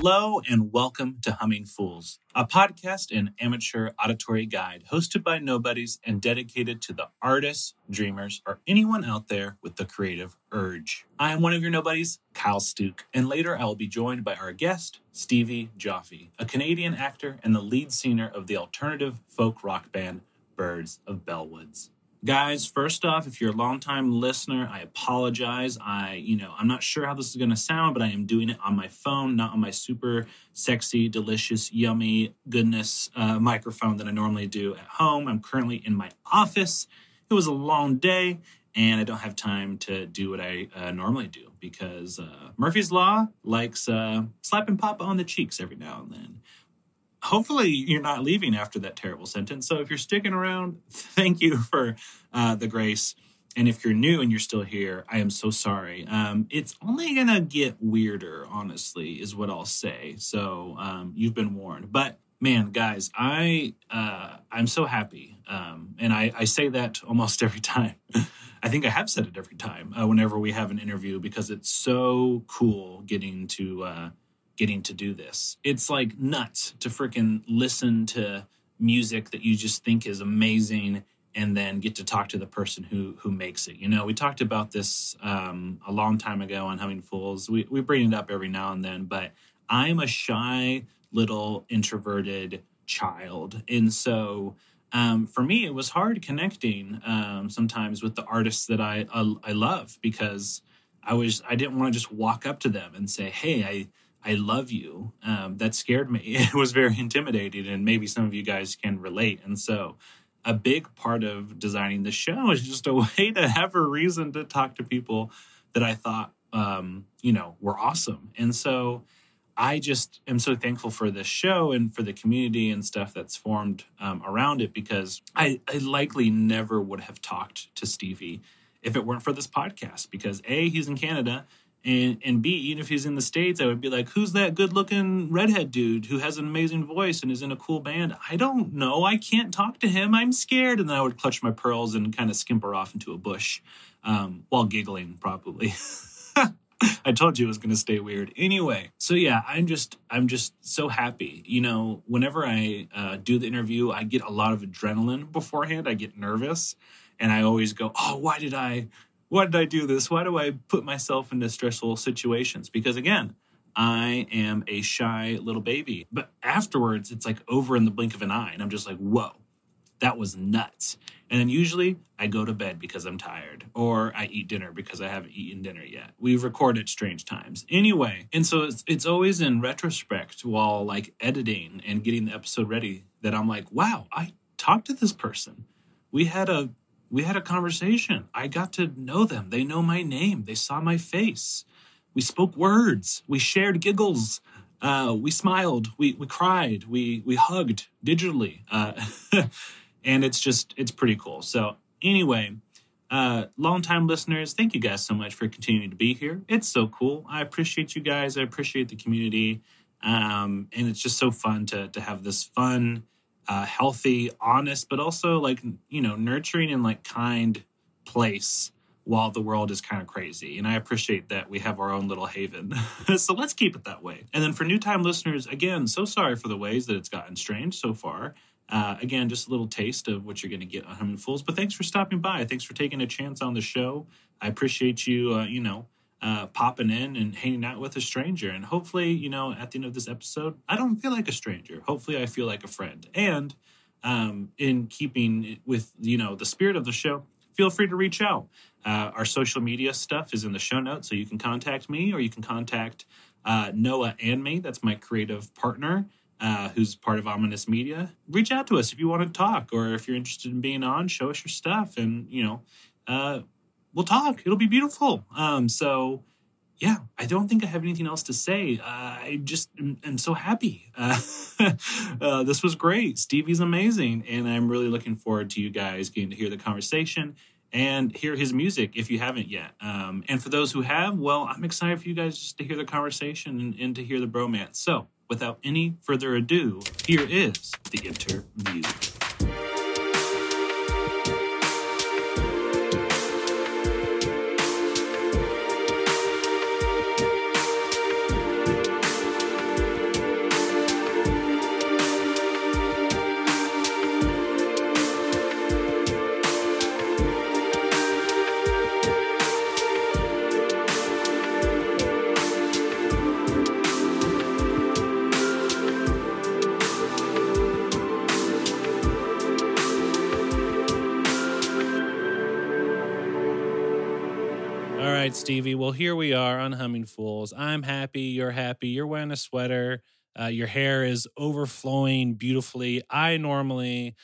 Hello and welcome to Humming Fools, a podcast and amateur auditory guide hosted by nobodies and dedicated to the artists, dreamers, or anyone out there with the creative urge. I am one of your nobodies, Kyle Stuke, and later I will be joined by our guest, Stevie Joffe, a Canadian actor and the lead singer of the alternative folk rock band Birds of Bellwoods. Guys, first off, if you're a longtime listener, I apologize. I, you know, I'm not sure how this is going to sound, but I am doing it on my phone, not on my super sexy, delicious, yummy goodness uh, microphone that I normally do at home. I'm currently in my office. It was a long day, and I don't have time to do what I uh, normally do because uh, Murphy's Law likes uh, slapping Papa on the cheeks every now and then hopefully you're not leaving after that terrible sentence. So if you're sticking around, thank you for uh, the grace. And if you're new and you're still here, I am so sorry. Um, it's only gonna get weirder, honestly, is what I'll say. So um, you've been warned. But man, guys, I uh, I'm so happy, um, and I, I say that almost every time. I think I have said it every time uh, whenever we have an interview because it's so cool getting to uh, getting to do this. It's like nuts to freaking listen to music that you just think is amazing and then get to talk to the person who who makes it. You know, we talked about this um, a long time ago on Humming Fools. We we bring it up every now and then, but I'm a shy little introverted child, and so um, for me, it was hard connecting um, sometimes with the artists that I, I I love because I was I didn't want to just walk up to them and say, "Hey, I." I love you. Um, that scared me. It was very intimidating, and maybe some of you guys can relate. And so, a big part of designing the show is just a way to have a reason to talk to people that I thought, um, you know, were awesome. And so, I just am so thankful for this show and for the community and stuff that's formed um, around it because I, I likely never would have talked to Stevie if it weren't for this podcast because A, he's in Canada and and B, even if he's in the States, I would be like, who's that good looking redhead dude who has an amazing voice and is in a cool band? I don't know. I can't talk to him. I'm scared. And then I would clutch my pearls and kind of skimper off into a bush um, while giggling, probably. I told you it was going to stay weird. Anyway, so yeah, I'm just I'm just so happy. You know, whenever I uh, do the interview, I get a lot of adrenaline beforehand. I get nervous, and I always go, "Oh, why did I why did I do this? Why do I put myself into stressful situations? Because again, I am a shy little baby. But afterwards, it's like over in the blink of an eye. And I'm just like, whoa, that was nuts. And then usually I go to bed because I'm tired, or I eat dinner because I haven't eaten dinner yet. We record at strange times. Anyway, and so it's, it's always in retrospect while like editing and getting the episode ready that I'm like, wow, I talked to this person. We had a we had a conversation. I got to know them. They know my name. They saw my face. We spoke words. We shared giggles. Uh, we smiled. We we cried. We we hugged digitally. Uh, and it's just it's pretty cool. So anyway, uh, longtime listeners, thank you guys so much for continuing to be here. It's so cool. I appreciate you guys. I appreciate the community. Um, and it's just so fun to to have this fun uh, healthy, honest, but also like you know nurturing and like kind place while the world is kind of crazy. And I appreciate that we have our own little haven. so let's keep it that way. And then for new time listeners, again, so sorry for the ways that it's gotten strange so far. Uh, again, just a little taste of what you're going to get on Humming Fools. But thanks for stopping by. Thanks for taking a chance on the show. I appreciate you, uh, you know, uh, popping in and hanging out with a stranger. And hopefully, you know, at the end of this episode, I don't feel like a stranger. Hopefully, I feel like a friend. And um, in keeping with, you know, the spirit of the show, feel free to reach out. Uh, our social media stuff is in the show notes, so you can contact me or you can contact uh, Noah and me. That's my creative partner. Uh, who's part of Ominous Media? Reach out to us if you want to talk, or if you're interested in being on. Show us your stuff, and you know, uh, we'll talk. It'll be beautiful. Um, so yeah, I don't think I have anything else to say. Uh, I just am, am so happy. Uh, uh, this was great. Stevie's amazing, and I'm really looking forward to you guys getting to hear the conversation and hear his music if you haven't yet. Um, and for those who have, well, I'm excited for you guys just to hear the conversation and, and to hear the bromance. So, without any further ado, here is the interview. Well, here we are on Humming Fools. I'm happy. You're happy. You're wearing a sweater. Uh, your hair is overflowing beautifully. I normally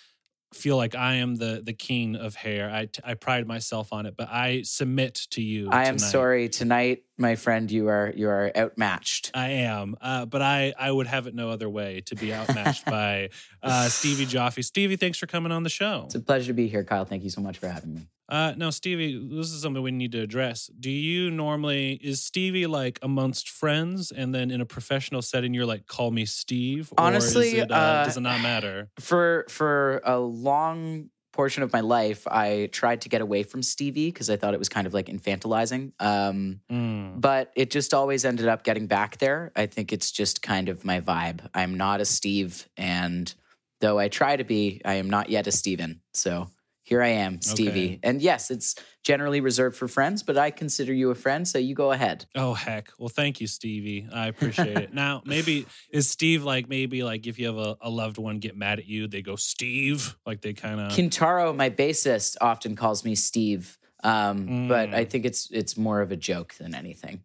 feel like I am the the king of hair. I, I pride myself on it, but I submit to you. I am tonight. sorry tonight, my friend. You are you are outmatched. I am, uh, but I I would have it no other way to be outmatched by uh, Stevie Joffe. Stevie, thanks for coming on the show. It's a pleasure to be here, Kyle. Thank you so much for having me. Uh, no, Stevie, this is something we need to address. Do you normally is Stevie like amongst friends, and then in a professional setting, you're like, call me Steve? Or Honestly, it, uh, uh, does it not matter? For for a long portion of my life, I tried to get away from Stevie because I thought it was kind of like infantilizing. Um, Mm. but it just always ended up getting back there. I think it's just kind of my vibe. I'm not a Steve, and though I try to be, I am not yet a Steven. So here I am, Stevie. Okay. And yes, it's generally reserved for friends, but I consider you a friend, so you go ahead. Oh heck! Well, thank you, Stevie. I appreciate it. Now, maybe is Steve like maybe like if you have a, a loved one get mad at you, they go Steve, like they kind of. Kentaro, my bassist, often calls me Steve. Um, but Mm. I think it's it's more of a joke than anything.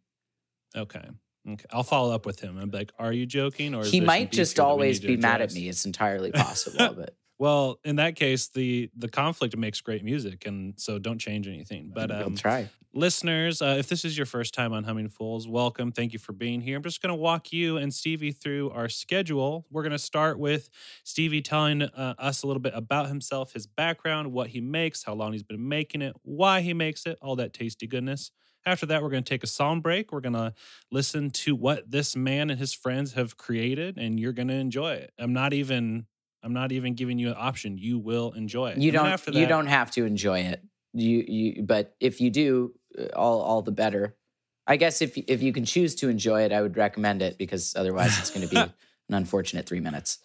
Okay. Okay. I'll follow up with him. I'm like, are you joking? Or is He might just here that we always be mad at me. It's entirely possible, but Well, in that case, the the conflict makes great music, and so don't change anything. But we'll um, try. listeners, uh, if this is your first time on Humming Fools, welcome. Thank you for being here. I'm just going to walk you and Stevie through our schedule. We're going to start with Stevie telling uh, us a little bit about himself, his background, what he makes, how long he's been making it, why he makes it, all that tasty goodness. After that, we're going to take a song break. We're going to listen to what this man and his friends have created, and you're going to enjoy it. I'm not even. I'm not even giving you an option. You will enjoy it. You And don't After you don't have to enjoy it. You you but if you do, uh, all all the better. I guess if if you can choose to enjoy it, I would recommend it because otherwise it's going to be an unfortunate 3 minutes.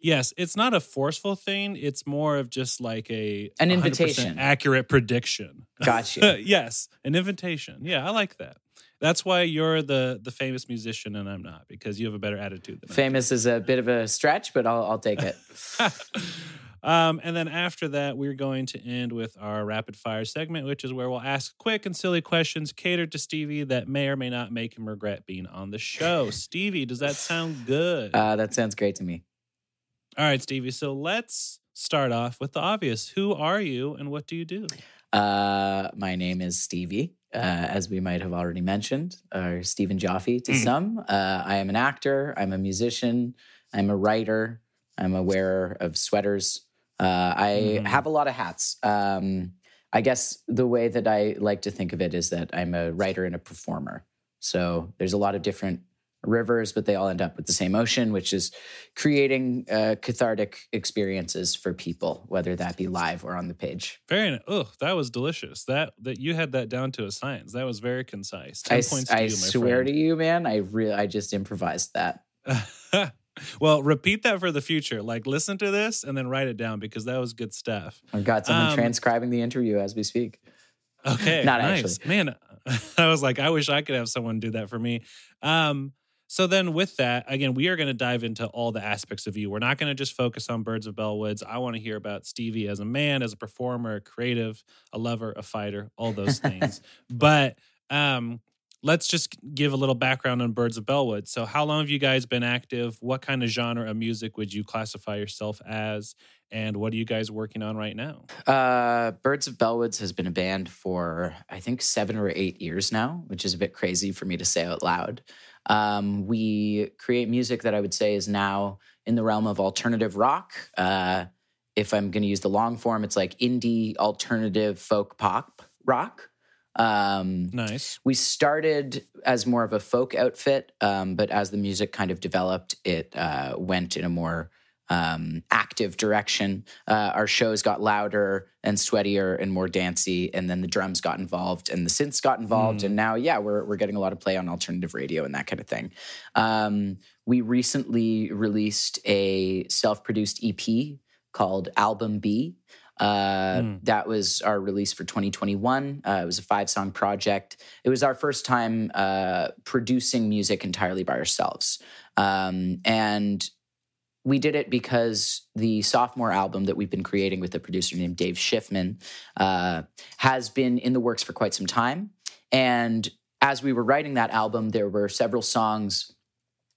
Yes, it's not a forceful thing. It's more of just like a An invitation. accurate prediction. Gotcha. yes, an invitation. Yeah, I like that. That's why you're the the famous musician and I'm not because you have a better attitude than Famous is a bit of a stretch, but I'll I'll take it. Um, and then after that, we're going to end with our rapid fire segment, which is where we'll ask quick and silly questions catered to Stevie that may or may not make him regret being on the show. Stevie, does that sound good? Uh, that sounds great to me. All right, Stevie. So let's start off with the obvious. Who are you and what do you do? Uh, my name is Stevie, uh, as we might have already mentioned, or Stephen Joffe to Mm. some. Uh, I am an actor. I'm a musician. I'm a writer. I'm a wearer of sweaters. Uh, I Mhm. have a lot of hats. Um, I guess the way that I like to think of it is that I'm a writer and a performer. So there's a lot of different rivers, but they all end up with the same ocean, which is creating uh, cathartic experiences for people, whether that be live or on the page. Very nice. Oh, that was delicious. That that you had that down to a science. That was very concise. Ten I, points to I you, swear to you, man. I really, I just improvised that. well, repeat that for the future. Like, listen to this and then write it down because that was good stuff. I've got someone Um, transcribing the interview as we speak. Okay, Not nice. man. I was like, I wish I could have someone do that for me. Um, so then, with that, again, we are going to dive into all the aspects of you. We're not going to just focus on Birds of Bellwoods. I want to hear about Stevie as a man, as a performer, a creative, a lover, a fighter, all those things. but um, let's just give a little background on Birds of Bellwood. So, how long have you guys been active? What kind of genre of music would you classify yourself as? And what are you guys working on right now? Uh, Birds of Bellwoods has been a band for I think seven or eight years now, which is a bit crazy for me to say out loud. Um, we create music that I would say is now in the realm of alternative rock. Uh, if I'm going to use the long form, it's like indie alternative folk pop rock. Um, Nice. we started as more of a folk outfit, um, but as the music kind of developed, it uh, went in a more um, active direction. Uh, our shows got louder and sweatier and more dancey, and then the drums got involved and the synths got involved, Mm. and now, yeah, we're we're getting a lot of play on alternative radio and that kind of thing. Um, we recently released a self-produced EP called Album B. Uh, Mm. That was our release for 2021. Uh, it was a five song project. It was our first time uh, producing music entirely by ourselves. Um, and we did it because the sophomore album that we've been creating with a producer named Dave Schiffman uh, has been in the works for quite some time. And as we were writing that album, there were several songs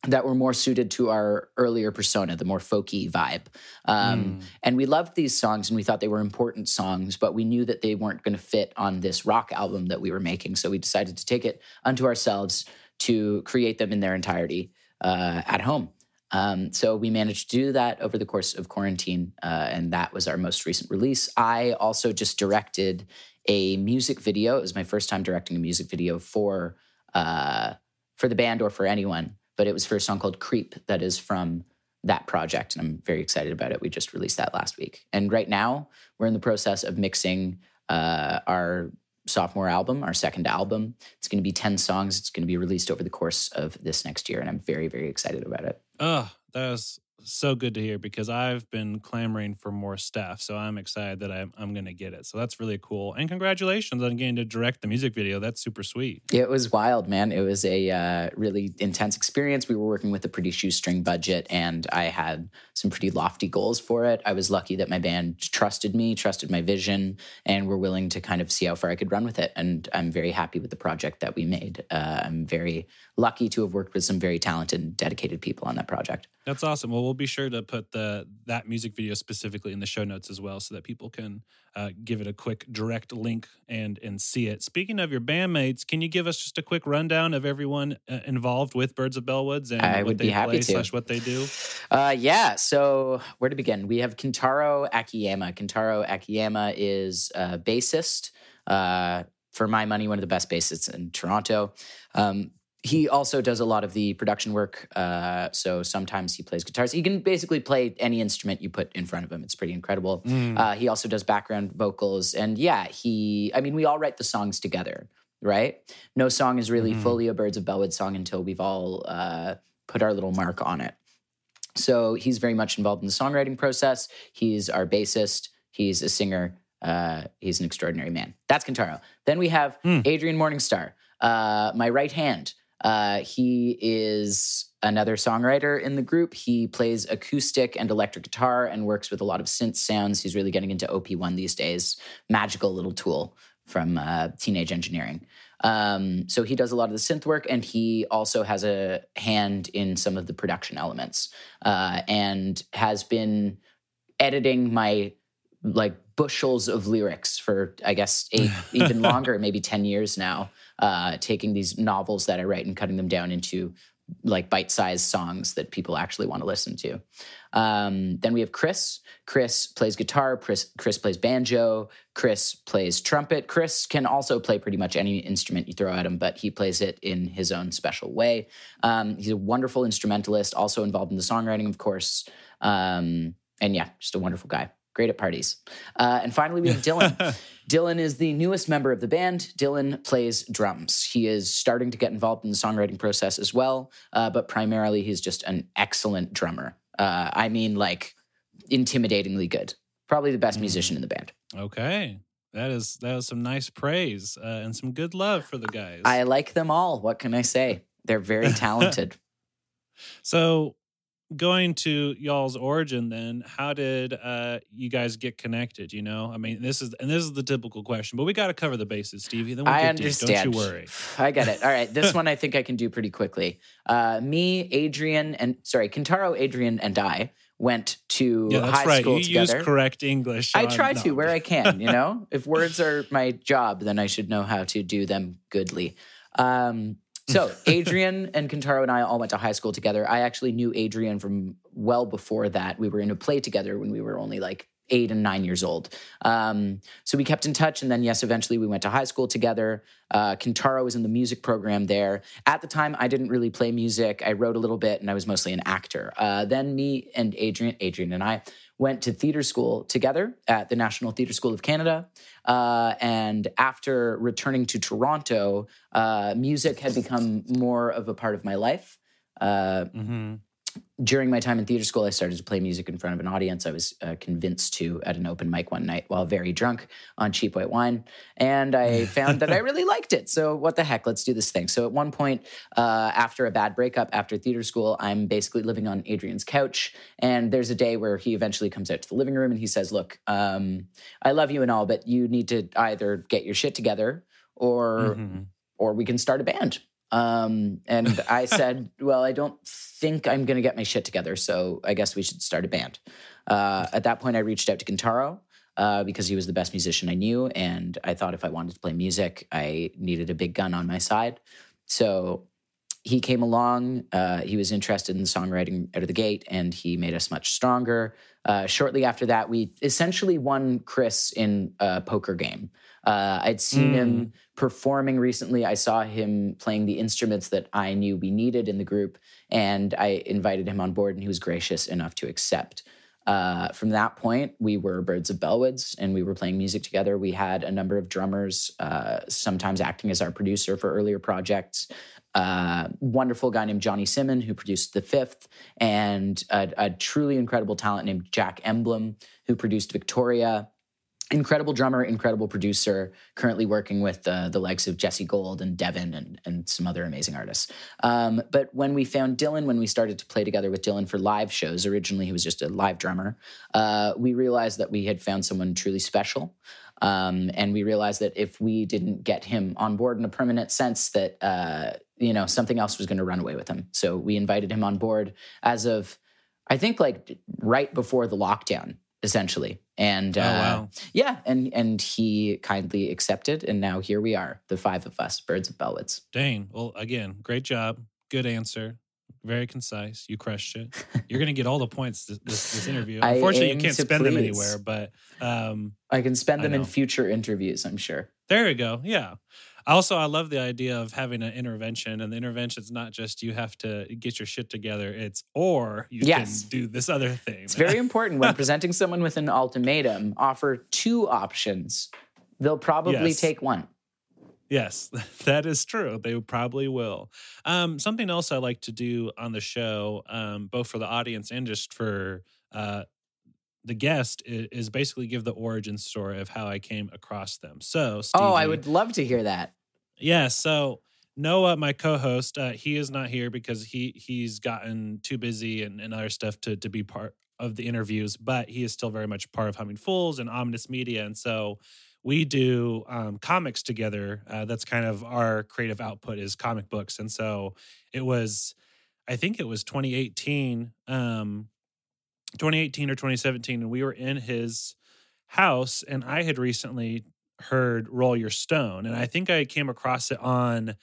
that were more suited to our earlier persona, the more folky vibe. Um, mm. And we loved these songs and we thought they were important songs, but we knew that they weren't going to fit on this rock album that we were making. So we decided to take it unto ourselves to create them in their entirety uh, at home. Um, so we managed to do that over the course of quarantine, uh, and that was our most recent release. I also just directed a music video. It was my first time directing a music video for uh, for the band or for anyone, but it was for a song called "Creep" that is from that project, and I'm very excited about it. We just released that last week, and right now we're in the process of mixing uh, our sophomore album, our second album. It's going to be 10 songs. It's going to be released over the course of this next year. And I'm very, very excited about it. Oh, that was so good to hear because I've been clamoring for more stuff. So I'm excited that I'm, I'm going to get it. So that's really cool. And congratulations on getting to direct the music video. That's super sweet. It was wild, man. It was a uh, really intense experience. We were working with a pretty shoestring budget, and I had some pretty lofty goals for it. I was lucky that my band trusted me, trusted my vision, and were willing to kind of see how far I could run with it. And I'm very happy with the project that we made. Uh, I'm very lucky to have worked with some very talented and dedicated people on that project. That's awesome. Well, we'll be sure to put the that music video specifically in the show notes as well, so that people can uh, give it a quick direct link and and see it. Speaking of your bandmates, can you give us just a quick rundown of everyone uh, involved with Birds of Bellwoods and I what they play slash what they do? Uh, yeah. So where to begin? We have Kentaro Akiyama. Kentaro Akiyama is a bassist. Uh, for my money, one of the best bassists in Toronto. Um, he also does a lot of the production work. Uh, so sometimes he plays guitars. He can basically play any instrument you put in front of him. It's pretty incredible. Mm. Uh, he also does background vocals. And yeah, he, I mean, we all write the songs together, right? No song is really mm. fully a Birds of Bellwood song until we've all uh, put our little mark on it. So he's very much involved in the songwriting process. He's our bassist, he's a singer. Uh, he's an extraordinary man. That's Kentaro. Then we have mm. Adrian Morningstar, uh, my right hand. Uh, he is another songwriter in the group. He plays acoustic and electric guitar and works with a lot of synth sounds. He's really getting into OP1 these days. Magical little tool from uh, Teenage Engineering. Um, so he does a lot of the synth work, and he also has a hand in some of the production elements, uh, and has been editing my like bushels of lyrics for I guess eight, even longer, maybe ten years now uh, taking these novels that I write and cutting them down into like bite-sized songs that people actually want to listen to. Um, then we have Chris. Chris plays guitar. Chris, Chris plays banjo. Chris plays trumpet. Chris can also play pretty much any instrument you throw at him, but he plays it in his own special way. Um, he's a wonderful instrumentalist, also involved in the songwriting, of course. Um, and yeah, just a wonderful guy great at parties. Uh, and finally, we have Dylan. Dylan is the newest member of the band. Dylan plays drums. He is starting to get involved in the songwriting process as well, uh, but primarily he's just an excellent drummer. Uh, I mean, like intimidatingly good. Probably the best mm. musician in the band. Okay. That is that is some nice praise uh, and some good love for the guys. I like them all. What can I say? They're very talented. so going to y'all's origin then how did uh you guys get connected you know i mean this is and this is the typical question but we got to cover the bases stevie then we'll i understand don't you worry i get it all right this one i think i can do pretty quickly uh me adrian and sorry kentaro adrian and i went to yeah, that's high right. school you together. use correct English. I try no. to where I can, you know? if words are my job, then I should know how to do them goodly. Um, so Adrian and Kentaro and I all went to high school together. I actually knew Adrian from well before that. We were in a play together when we were only like eight and nine years old. Um, so we kept in touch. And then, yes, eventually we went to high school together. Uh, Kentaro was in the music program there. At the time, I didn't really play music. I wrote a little bit and I was mostly an actor. Uh, then me and Adrian, Adrian and I went to theater school together at the National Theater School of Canada. Uh, and after returning to Toronto, uh, music had become more of a part of my life. Uh, mm-hmm during my time in theater school, I started to play music in front of an audience. I was uh, convinced to at an open mic one night while very drunk on cheap white wine. And I found that I really liked it. So, what the heck? Let's do this thing. So, at one point, uh, after a bad breakup after theater school, I'm basically living on Adrian's couch. And there's a day where he eventually comes out to the living room and he says, Look, um, I love you and all, but you need to either get your shit together or. Mm-hmm or we can start a band. Um, and I said, well, I don't think I'm going to get my shit together. So I guess we should start a band. Uh, at that point, I reached out to Kentaro uh, because he was the best musician I knew. And I thought if I wanted to play music, I needed a big gun on my side. So he came along. Uh, he was interested in songwriting out of the gate, and he made us much stronger. Uh, shortly after that, we essentially won Chris in a poker game. Uh, I'd seen mm. him performing recently. I saw him playing the instruments that I knew we needed in the group, and I invited him on board, and he was gracious enough to accept. Uh, from that point, we were Birds of Bellwoods and we were playing music together. We had a number of drummers, uh, sometimes acting as our producer for earlier projects. Uh, wonderful guy named Johnny Simon who produced The Fifth, and a, a truly incredible talent named Jack Emblem who produced Victoria incredible drummer, incredible producer, currently working with uh, the likes of Jesse Gold and Devin and, and some other amazing artists. Um, but when we found Dylan, when we started to play together with Dylan for live shows, originally he was just a live drummer, uh, we realized that we had found someone truly special. Um, and we realized that if we didn't get him on board in a permanent sense, that uh, you know something else was going to run away with him. So we invited him on board as of, I think, like right before the lockdown essentially. And oh, uh, wow. yeah, and and he kindly accepted, and now here we are, the five of us, Birds of Bellwoods. Dane, well, again, great job, good answer, very concise. You crushed it. You're going to get all the points this, this, this interview. Unfortunately, you can't spend please. them anywhere, but um, I can spend them in future interviews. I'm sure. There we go. Yeah. Also, I love the idea of having an intervention, and the intervention is not just you have to get your shit together. It's or you yes. can do this other thing. It's very important when presenting someone with an ultimatum. Offer two options. They'll probably yes. take one. Yes, that is true. They probably will. Um, something else I like to do on the show, um, both for the audience and just for uh, the guest is, basically give the origin story of how I came across them. So, Stevie, oh, I would love to hear that. Yeah. So Noah, my co-host, uh, he is not here because he he's gotten too busy and, and other stuff to to be part of the interviews, but he is still very much part of Humming Fools and Ominous Media, and so we do um, comics together. Uh, that's kind of our creative output is comic books, and so it was, I think it was 2018. Um, 2018 or 2017, and we were in his house, and I had recently heard Roll Your Stone, and I think I came across it on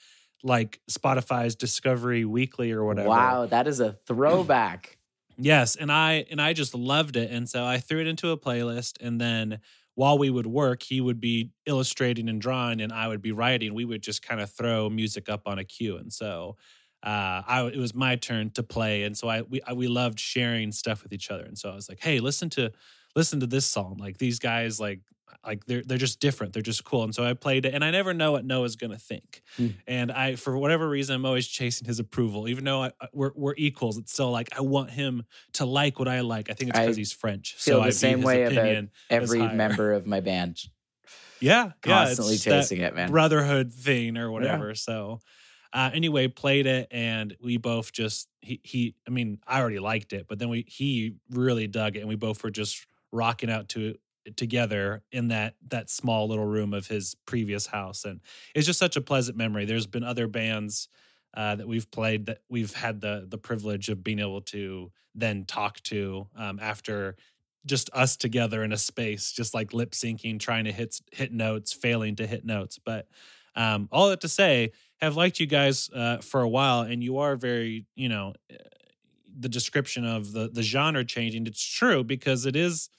like Spotify's Discovery Weekly or whatever. Wow, that is a throwback. yes, and I and I just loved it, and so I threw it into a playlist, and then while we would work, he would be illustrating and drawing, and I would be writing. We would just kind of throw music up on a cue, and so uh, I it was my turn to play, and so I we I, we loved sharing stuff with each other. And so I was like, hey, listen to listen to this song. Like these guys, like like they're they're just different. They're just cool. And so I played it, and I never know what Noah's gonna think. Mm. And I, for whatever reason, I'm always chasing his approval, even though I, we're we're equals. It's still like I want him to like what I like. I think it's because he's French. Feel so the I same way about every member of my band. Yeah, constantly yeah, chasing it, man. Brotherhood thing or whatever. Yeah. So uh, anyway, played it, and we both just he he. I mean, I already liked it, but then we he really dug it, and we both were just rocking out to it together in that that small little room of his previous house, and it's just such a pleasant memory. There's been other bands uh, that we've played that we've had the the privilege of being able to then talk to um, after just us together in a space, just like lip syncing, trying to hit hit notes, failing to hit notes. But um, all that to say, have liked you guys uh, for a while, and you are very, you know, eh, the description of the the genre changing. It's true because it is,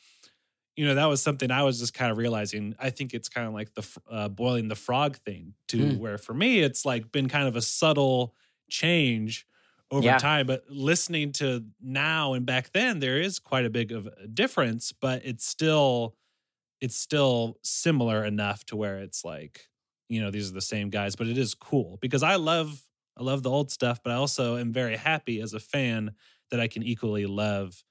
you know, that was something I was just kind of realizing. I think it's kind of like the uh, boiling the frog thing, too, mm. where for me it's like been kind of a subtle change over yeah. time. But listening to now and back then, there is quite a big of a difference, but it's still it's still similar enough to where it's like you know these are the same guys but it is cool because i love i love the old stuff but i also am very happy as a fan that i can equally love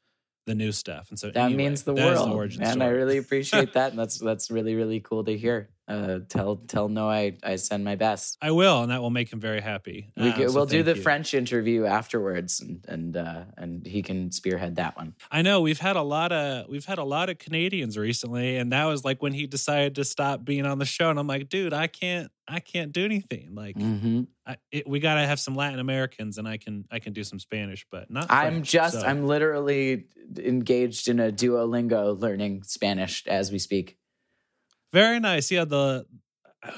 the new stuff and so that anyway, means the world the and i really appreciate that and that's that's really really cool to hear Uh, tell tell no, I I send my best. I will, and that will make him very happy. We, Uh, will so do the you. French interview afterwards, and and uh, and he can spearhead that one. I know we've had a lot of we've had a lot of Canadians recently, and that was like when he decided to stop being on the show, and I'm like, dude, I can't I can't do anything. Like, hmm I, it, we got to have some Latin Americans, and I can I can do some Spanish, but not. I'm just so- I'm literally engaged in a Duolingo learning Spanish as we speak. Very nice. Yeah, the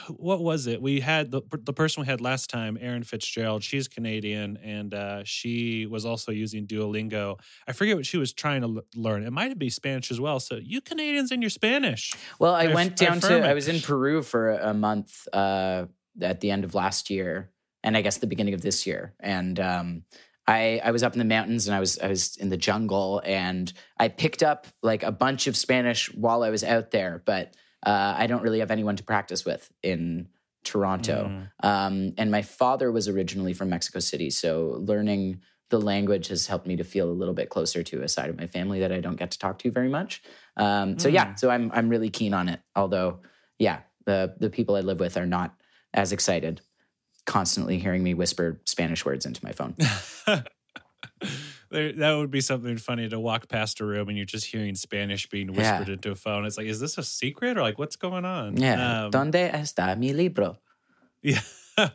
what was it? We had the the person we had last time, Erin Fitzgerald. She's Canadian, and uh, she was also using Duolingo. I forget what she was trying to l- learn. It might be Spanish as well. So you Canadians and your Spanish. Well, I I went I down to affirm I was in Peru for a month uh, at the end of last year, and I guess the beginning of this year, and um, I I was up in the mountains and I was I was in the jungle, and I picked up like a bunch of Spanish while I was out there, but uh, I don't really have anyone to practice with in Toronto. Mm. Um, and my father was originally from Mexico City, so learning the language has helped me to feel a little bit closer to a side of my family that I don't get to talk to very much. Um, so yeah, so I'm I'm really keen on it. Although, yeah, the the people I live with are not as excited, constantly hearing me whisper Spanish words into my phone. There, that would be something funny to walk past a room and you're just hearing Spanish being whispered Yeah. into a phone. It's like, is this a secret or like what's going on? Yeah, Um, donde está mi libro? Yeah.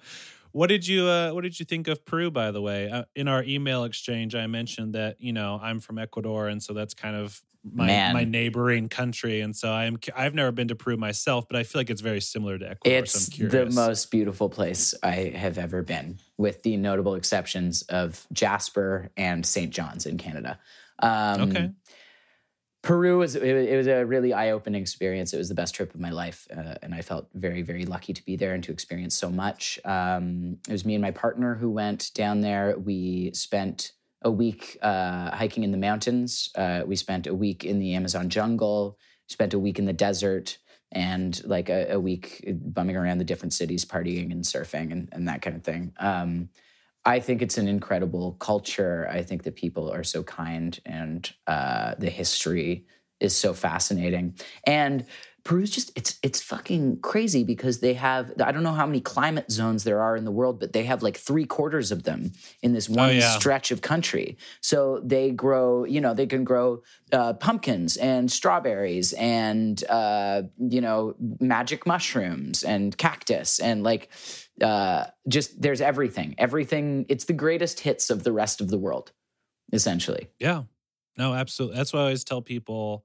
what did you uh, What did you think of Peru? By the way, uh, in our email exchange, I mentioned that you know I'm from Ecuador, and so that's kind of my Man. my neighboring country, and so I'm I've never been to Peru myself, but I feel like it's very similar to Ecuador. It's so I'm the most beautiful place I have ever been, with the notable exceptions of Jasper and St. John's in Canada. Um, Okay. Peru was it, it was a really eye opening experience. It was the best trip of my life, uh, and I felt very very lucky to be there and to experience so much. Um, it was me and my partner who went down there. We spent a week uh, hiking in the mountains. Uh, we spent a week in the Amazon jungle. Spent a week in the desert, and like a, a week bumming around the different cities, partying and surfing and, and that kind of thing. Um, I think it's an incredible culture. I think that people are so kind and uh, the history is so fascinating. And Peru's just it's it's fucking crazy because they have I don't know how many climate zones there are in the world, but they have like three quarters of them in this one yeah. stretch of country. So they grow, you know, they can grow uh, pumpkins and strawberries and uh, you know magic mushrooms and cactus and like uh, just there's everything. Everything. It's the greatest hits of the rest of the world, essentially. Yeah. No, absolutely. That's why I always tell people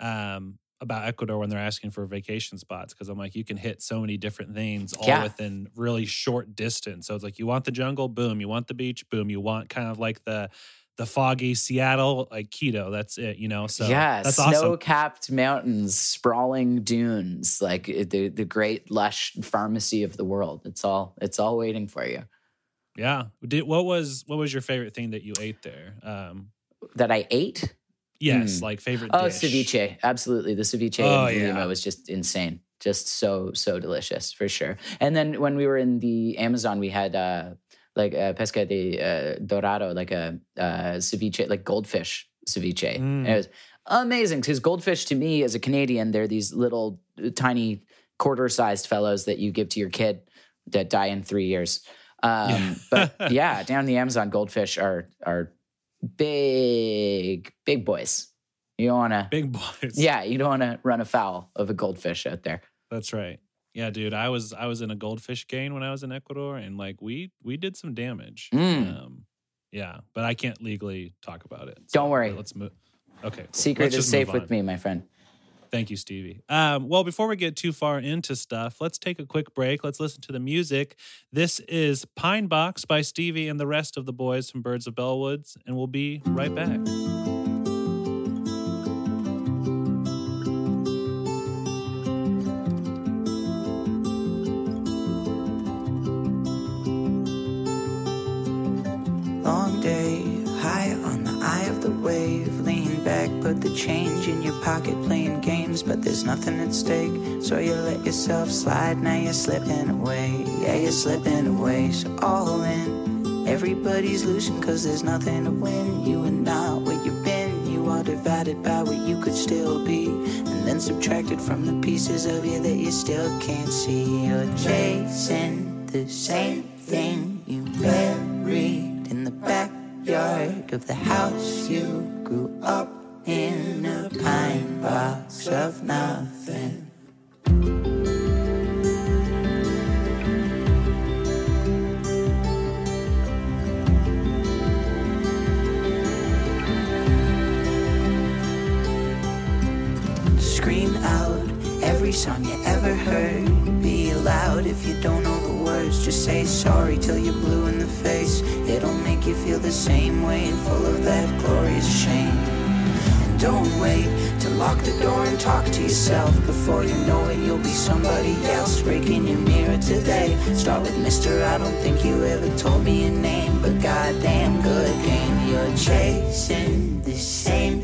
um, about Ecuador when they're asking for vacation spots because I'm like, you can hit so many different things all Yeah. within really short distance. So it's like you want the jungle, boom. You want the beach, boom. You want kind of like the the foggy Seattle, like Quito. That's it, you know. So yeah, that's awesome. snow-capped mountains, sprawling dunes, like the the great lush pharmacy of the world. It's all it's all waiting for you. Yeah. Did what was what was your favorite thing that you ate there? Um, That I ate. Yes, Hmm. like favorite. Oh, dish. ceviche. Absolutely. The ceviche Oh, in Lima yeah. was just insane. Just so, so delicious for sure. And then when we were in the Amazon, we had uh, like uh, pesca de uh, dorado, like a uh, ceviche, like goldfish ceviche. Mm. it was amazing because goldfish to me as a Canadian, they're these little uh, tiny quarter sized fellows that you give to your kid that die in three years. Um, but yeah, down in the Amazon, goldfish are are big, big boys. You don't want to, Big boys. yeah, you don't want to run afoul of a goldfish out there. That's right. Yeah, dude, I was I was in a goldfish gang when I was in Ecuador, and like we we did some damage. Mm. Um, yeah, but I can't legally talk about it. Don't worry. Let's move. Okay, cool. Secret Let's is safe with me, my friend. Thank you, Stevie. Um, well, before we get too far into stuff, let's take a quick break. Let's listen to the music. This is Pine Box by Stevie and the rest of the boys from Birds of Bellwoods, and we'll be right back. Nothing at stake. So you let yourself slide, now you're slipping away. Yeah, you're slipping away, so all in. Everybody's losing, cause there's nothing to win. You are not where you've been, you are divided by what you could still be, and then subtracted from the pieces of you that you still can't see. You're chasing the same thing you buried in the backyard of the house you grew up in, a pine box of nothing. Scream out every song you ever heard. Be loud if you don't know the words. Just say sorry till you're blue in the face. It'll make you feel the same way and full of that glorious shame. Don't wait to lock the door and talk to yourself. Before you know it, you'll be somebody else breaking your mirror today. Start with Mr. I don't think you ever told me your name, but goddamn good game. You're chasing the same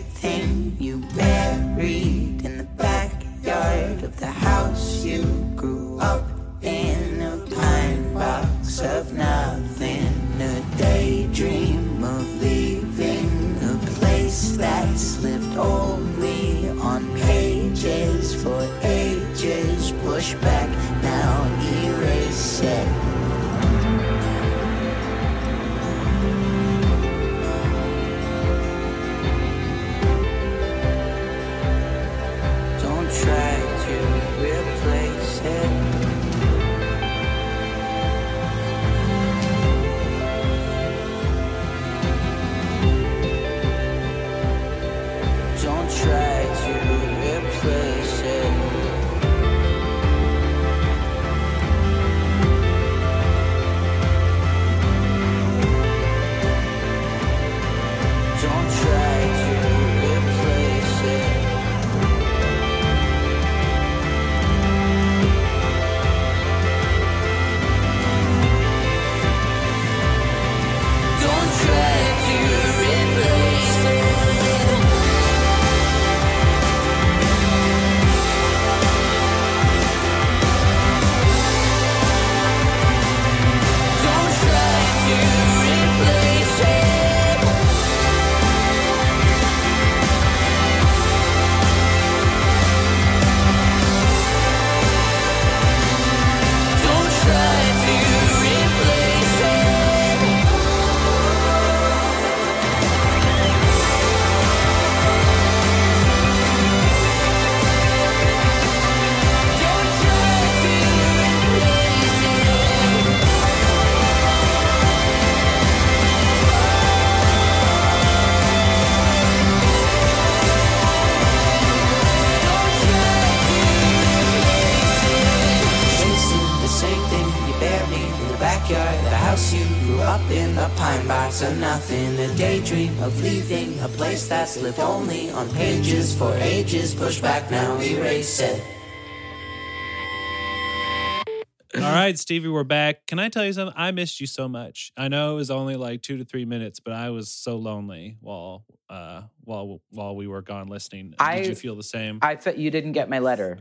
right, Stevie, we're back. Can I tell you something? I missed you so much. I know it was only like two to three minutes, but I was so lonely while uh while while we were gone listening. I- Did you feel the same? I thought you didn't get my letter.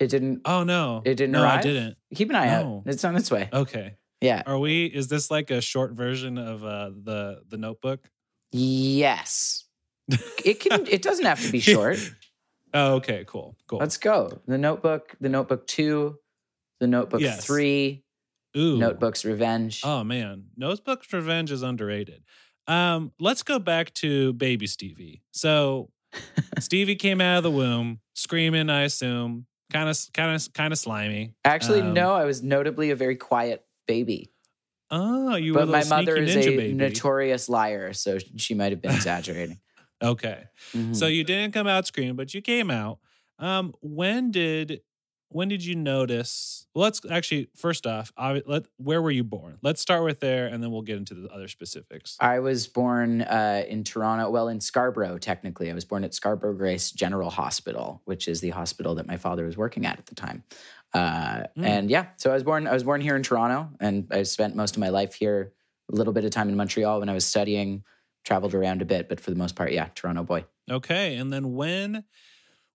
It didn't. oh no, It didn't No, arrive? I didn't. Keep an eye No. out. It's on its way. Okay. Yeah. Are we? Is this like a short version of uh the the Notebook? Yes. It can. It doesn't have to be short. Oh, okay. Cool. Cool. Let's go. The Notebook. The Notebook Two. The Notebook Yes. Three. Ooh. Notebook's Revenge. Oh man, Notebook's Revenge is underrated. Um, let's go back to baby Stevie. So Stevie came out of the womb screaming, I assume, kind of, kind of, kind of slimy. Actually, um, no. I was notably a very quiet baby. Oh, you but were my mother is a baby. notorious liar, so she might have been exaggerating. okay, Mhm. so you didn't come out screaming, but you came out. Um, when did when did you notice? Well, let's actually first off, obvi- let where were you born? Let's start with there, and then we'll get into the other specifics. I was born uh, in Toronto, well, in Scarborough, technically. I was born at Scarborough Grace General Hospital, which is the hospital that my father was working at at the time. Uh, Mm. And yeah, so I was born. I was born here in Toronto, and I spent most of my life here. A little bit of time in Montreal when I was studying. Traveled around a bit, but for the most part, yeah, Toronto boy. Okay, and then when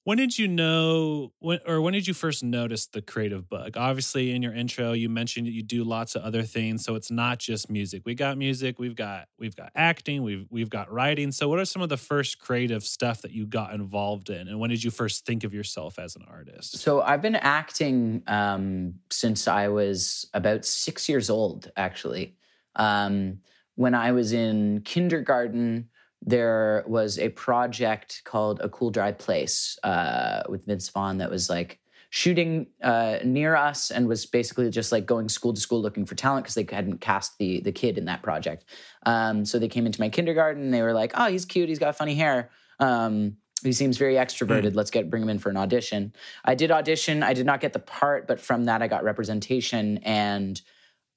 when did you know when or when did you first notice the creative bug? Obviously in your intro you mentioned that you do lots of other things so it's not just music. We got music we've got we've got acting we've we've got writing. So what are some of the first creative stuff that you got involved in and when did you first think of yourself as an artist? So I've been acting um, since I was about six years old, actually. Um, when I was in kindergarten, there was a project called A Cool Dry Place uh, with Vince Vaughn that was like shooting uh, near us and was basically just like going school to school looking for talent because they hadn't cast the the kid in that project. Um, so they came into my kindergarten and they were like, "Oh, he's cute. He's got funny hair." Um, he seems very extroverted. Let's get bring him in for an audition. I did audition. I did not get the part, but from that I got representation, and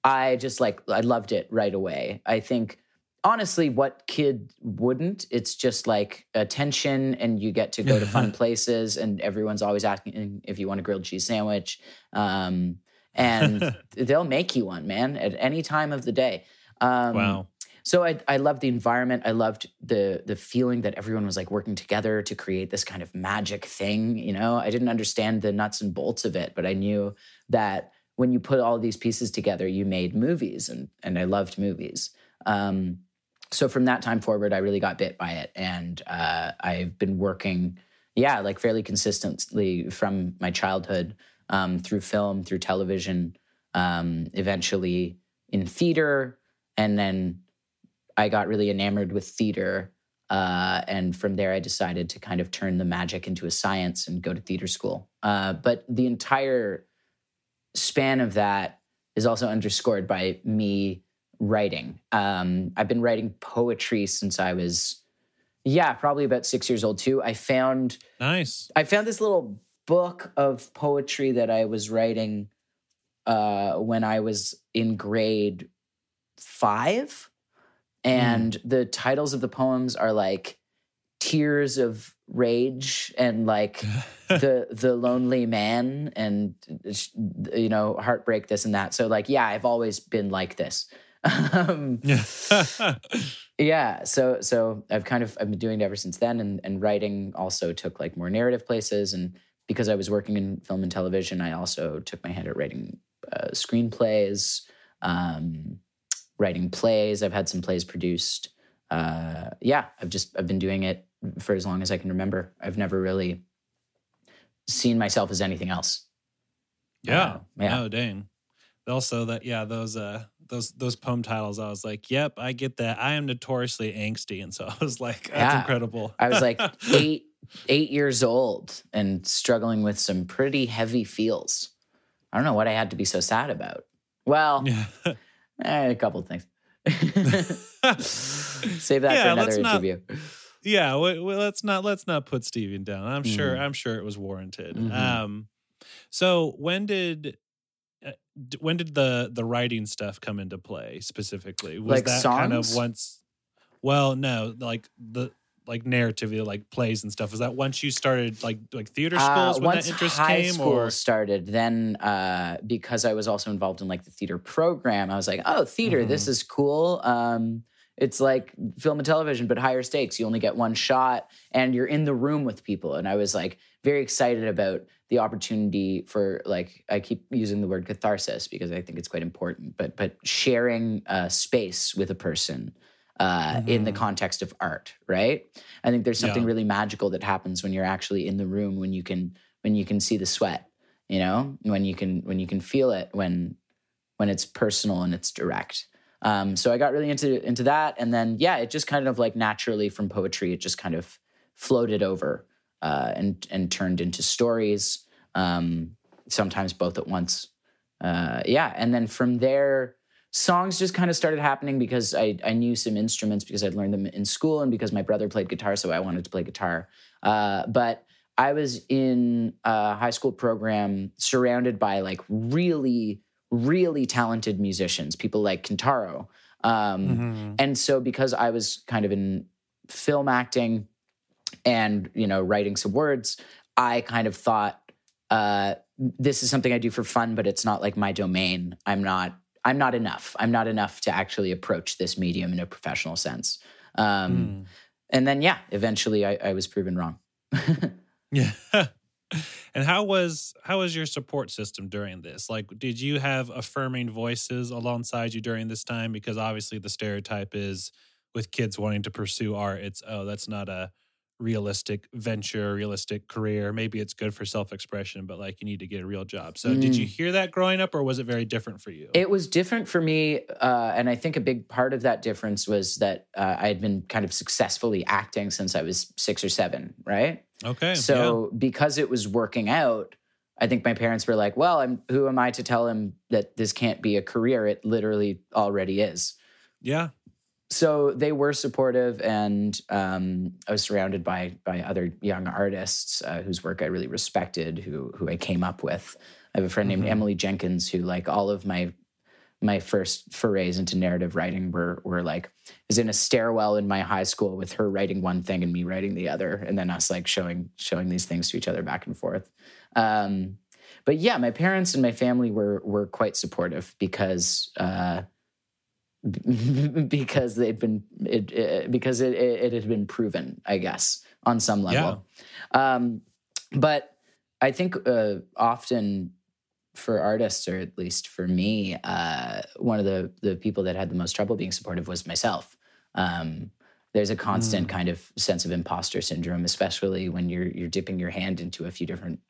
I just like I loved it right away. I think honestly, what kid wouldn't? It's just like attention, and you get to go to fun places, and everyone's always asking if you want a grilled cheese sandwich, um, and they'll make you one, man, at any time of the day. Um, wow so I, I loved the environment. I loved the the feeling that everyone was like working together to create this kind of magic thing. You know, I didn't understand the nuts and bolts of it, but I knew that when you put all these pieces together, you made movies, and and I loved movies. Um, so from that time forward, I really got bit by it, and uh, I've been working, yeah, like fairly consistently from my childhood um, through film, through television, um, eventually in theater, and then I got really enamored with theater. Uh, and from there, I decided to kind of turn the magic into a science and go to theater school. Uh, but the entire span of that is also underscored by me writing. Um, I've been writing poetry since I was, yeah, probably about six years old too. I found nice. I found this little book of poetry that I was writing uh, when I was in grade five and mm. the titles of the poems are like tears of rage and like the the lonely man and you know heartbreak this and that so like yeah i've always been like this um, yeah so so i've kind of i've been doing it ever since then and and writing also took like more narrative places and because i was working in film and television i also took my hand at writing uh, screenplays um, writing plays. I've had some plays produced. Uh, yeah, I've just I've been doing it for as long as I can remember. I've never really seen myself as anything else. Yeah. Uh, yeah. Oh, dang. Also, that yeah, those uh those those poem titles, I was like, yep, I get that. I am notoriously angsty, and so I was like, that's yeah. incredible. I was like eight eight years old and struggling with some pretty heavy feels. I don't know what I had to be so sad about. Well, Eh, a couple of things. Save that yeah, for another interview. Not, yeah, well, let's not let's not put Steven down. I'm mm-hmm. sure I'm sure it was warranted. Mm-hmm. Um, so when did when did the the writing stuff come into play specifically? Was like that songs? kind of once? Well, no, like the like narratively like plays and stuff was that once you started like like theater schools uh, when that interest high came school or started then uh because i was also involved in like the theater program i was like oh theater mm-hmm. this is cool um it's like film and television but higher stakes you only get one shot and you're in the room with people and i was like very excited about the opportunity for like i keep using the word catharsis because i think it's quite important but but sharing a space with a person uh, mm-hmm. in the mm-hmm. context of art, right? I think there's something yeah. really magical that happens when you're actually in the room when you can when you can see the sweat, you know, when you can when you can feel it when when it's personal and it's direct. Um, so I got really into into that, and then yeah, it just kind of like naturally from poetry, it just kind of floated over uh, and and turned into stories. Um, sometimes both at once. Uh, yeah, and then from there songs just kind of started happening because I, I knew some instruments because I'd learned them in school and because my brother played guitar, so I wanted to play guitar. Uh, but I was in a high school program surrounded by like really, really talented musicians, people like Kentaro. Um, mm-hmm. And so because I was kind of in film acting and, you know, writing some words, I kind of thought, uh, this is something I do for fun, but it's not like my domain. I'm not I'm not enough. I'm not enough to actually approach this medium in a professional sense. Um, mm. And then, yeah, eventually I, I was proven wrong. Yeah. and how was how was your support system during this? Like, did you have affirming voices alongside you during this time? Because obviously, the stereotype is with kids wanting to pursue art, it's oh, that's not a realistic venture, realistic career. Maybe it's good for self expression, but like you need to get a real job. So, mm. did you mm. hear that growing up, or was it very different for you? It was different for me. Uh, and I think a big part of that difference was that uh, I had been kind of successfully acting since I was six or seven, right? Okay. So, yeah. because it was working out, I think my parents were like, well, I'm, who am I to tell him that this can't be a career? It literally already is. Yeah so they were supportive, and um, I was surrounded by by other young artists uh, whose work I really respected, who who I came up with. I have a friend mm-hmm. named Emily Jenkins who, like all of my my first forays into narrative writing were were like was in a stairwell in my high school with her writing one thing and me writing the other, and then us like showing showing these things to each other back and forth. Um, but yeah, my parents and my family were were quite supportive because. Uh, because they'd been it, it because it, it, it had been proven, I guess, on some level. Yeah. Um, but I think uh, often for artists, or at least for me, uh, one of the the people that had the most trouble being supportive was myself. Um, there's a constant mm. kind of sense of imposter syndrome, especially when you're you're dipping your hand into a few different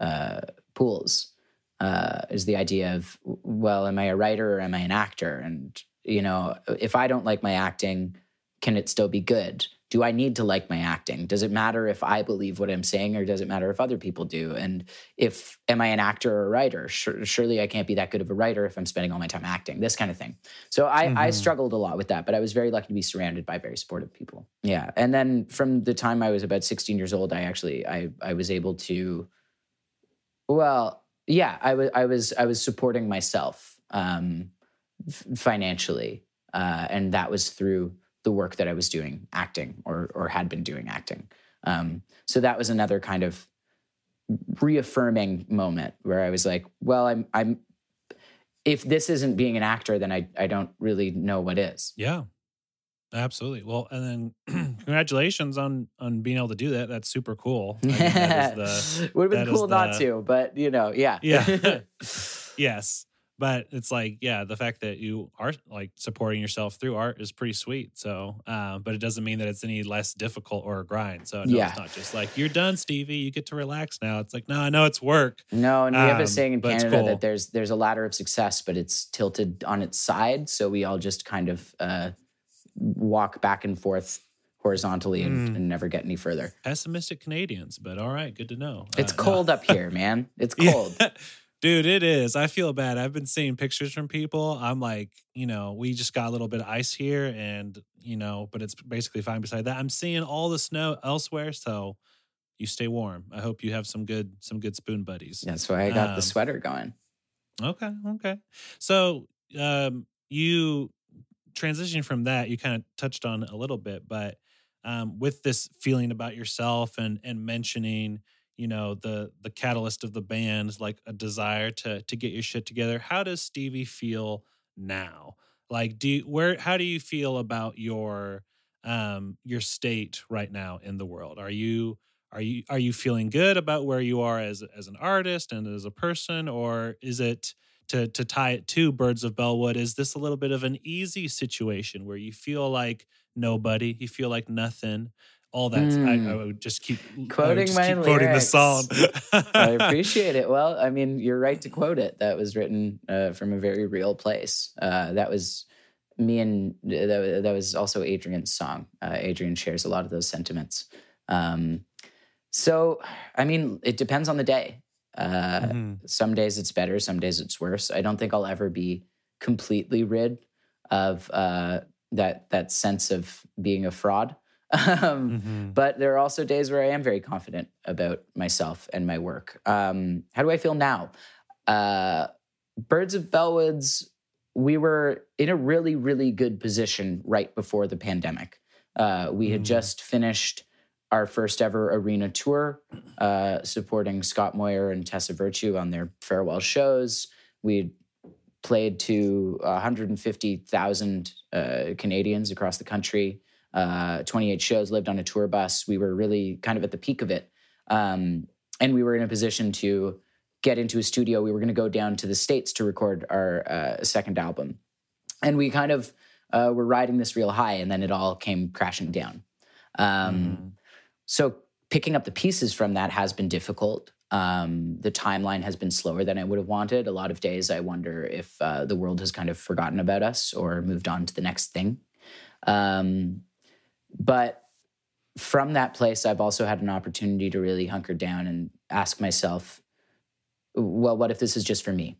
uh, pools. Uh, is the idea of well, am I a writer or am I an actor? And you know, if I don't like my acting, can it still be good? Do I need to like my acting? Does it matter if I believe what I'm saying or does it matter if other people do? And if, am I an actor or a writer? surely I can't be that good of a writer if I'm spending all my time acting, this kind of thing. So I, mm-hmm. I struggled a lot with that, but I was very lucky to be surrounded by very supportive people. Yeah. And then from the time I was about 16 years old, I actually, I, I was able to, well, yeah, I was, I was, I was supporting myself. Um, financially, uh, and that was through the work that I was doing, acting or or had been doing acting. Um, so that was another kind of reaffirming moment where I was like, well, I'm I'm if this isn't being an actor, then I I don't really know what is. Yeah. Absolutely. Well, and then congratulations on on being able to do that. That's super cool. Would have been cool not the, to, but you know, yeah. Yeah. yes but it's like yeah the fact that you are like supporting yourself through art is pretty sweet so um, but it doesn't mean that it's any less difficult or a grind so no, yeah. it's not just like you're done stevie you get to relax now it's like no i know it's work no and we um, have a um, saying in canada cool. that there's there's a ladder of success but it's tilted on its side so we all just kind of uh, walk back and forth horizontally and, mm. and, never get any further pessimistic canadians but all right good to know it's uh, cold no. up here man it's cold. Dude, it is. I feel bad. I've been seeing pictures from people. I'm like, you know, we just got a little bit of ice here and, you know, but it's basically fine beside that. I'm seeing all the snow elsewhere, so you stay warm. I hope you have some good some good spoon buddies. That's why I got um, the sweater going. Okay, okay. So, um you transitioning from that, you kind of touched on a little bit, but um with this feeling about yourself and and mentioning you know the the catalyst of the band like a desire to to get your shit together. How does stevie feel now? Like do you, where how do you feel about your um your state right now in the world? Are you are you are you feeling good about where you are as as an artist and as a person? Or is it to to tie it to birds of bellwood is this a little bit of an easy situation where you feel like nobody you feel like nothing all that. Mm. I, I, hmm. would just keep quoting just my keep quoting the song. I appreciate it. Well, I mean, you're right to quote it. That was written uh, from a very real place. Uh, that was me and that, that was also Adrian's song. Uh, Adrian shares a lot of those sentiments. Um, so, I mean, it depends on the day. Uh, mm-hmm. Some days it's better, some days it's worse. I don't think I'll ever be completely rid of uh, that that sense of being a fraud. Um, mm-hmm. But there are also days where I am very confident about myself and my work. Um, how do I feel now? Uh, Birds of Bellwoods, we were in a really, really good position right before the pandemic. Uh, we had mm. just finished our first ever arena tour, uh, supporting Scott Moir and Tessa Virtue on their farewell shows. We played to 150,000 uh, Canadians across the country uh, 28 shows, lived on a tour bus. We were really kind of at the peak of it. Um, and we were in a position to get into a studio. We were going to go down to the States to record our uh, second album. And we kind of uh, were riding this real high, and then it all came crashing down. Um, Mm. So picking up the pieces from that has been difficult. Um, the timeline has been slower than I would have wanted. A lot of days I wonder if uh, the world has kind of forgotten about us or moved on to the next thing. Um, but from that place, I've also had an opportunity to really hunker down and ask myself, well, what if this is just for me?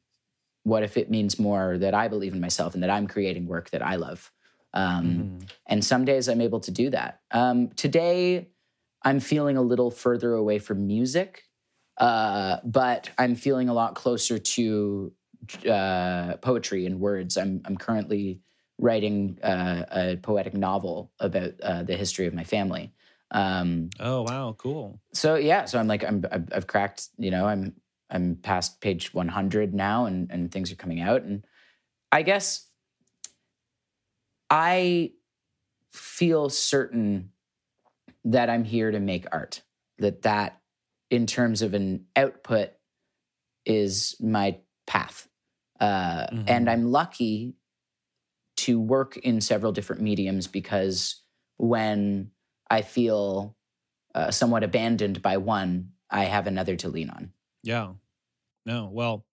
What if it means more that I believe in myself and that I'm creating work that I love? Um, Mhm. and some days I'm able to do that. Um, today, I'm feeling a little further away from music, uh, but I'm feeling a lot closer to uh, poetry and words. I'm, I'm currently writing uh, a poetic novel about uh, the history of my family. Um, Oh wow, cool. so yeah, so I'm like I'm I've, cracked. You know, I'm I'm past page 100 now, and and things are coming out, and I guess I feel certain that I'm here to make art. That that, in terms of an output, is my path, uh, Mhm. and I'm lucky to work in several different mediums because when I feel uh, somewhat abandoned by one, I have another to lean on. Yeah. No. Well,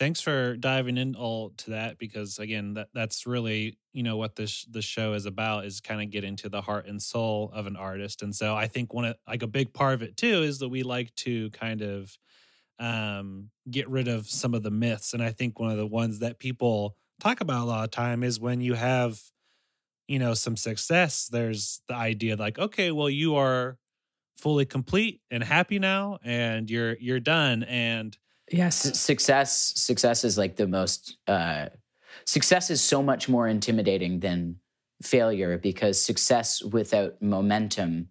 thanks for diving in all to that because again, that that's really you know what this the show is about is kind of getting to the heart and soul of an artist, and so I think one of like a big part of it too is that we like to kind of um, get rid of some of the myths, and I think one of the ones that people talk about a lot of time is when you have you know some success there's the idea like okay well you are fully complete and happy now and you're you're done and Yes, success. Success is like the most. Uh, success is so much more intimidating than failure because success without momentum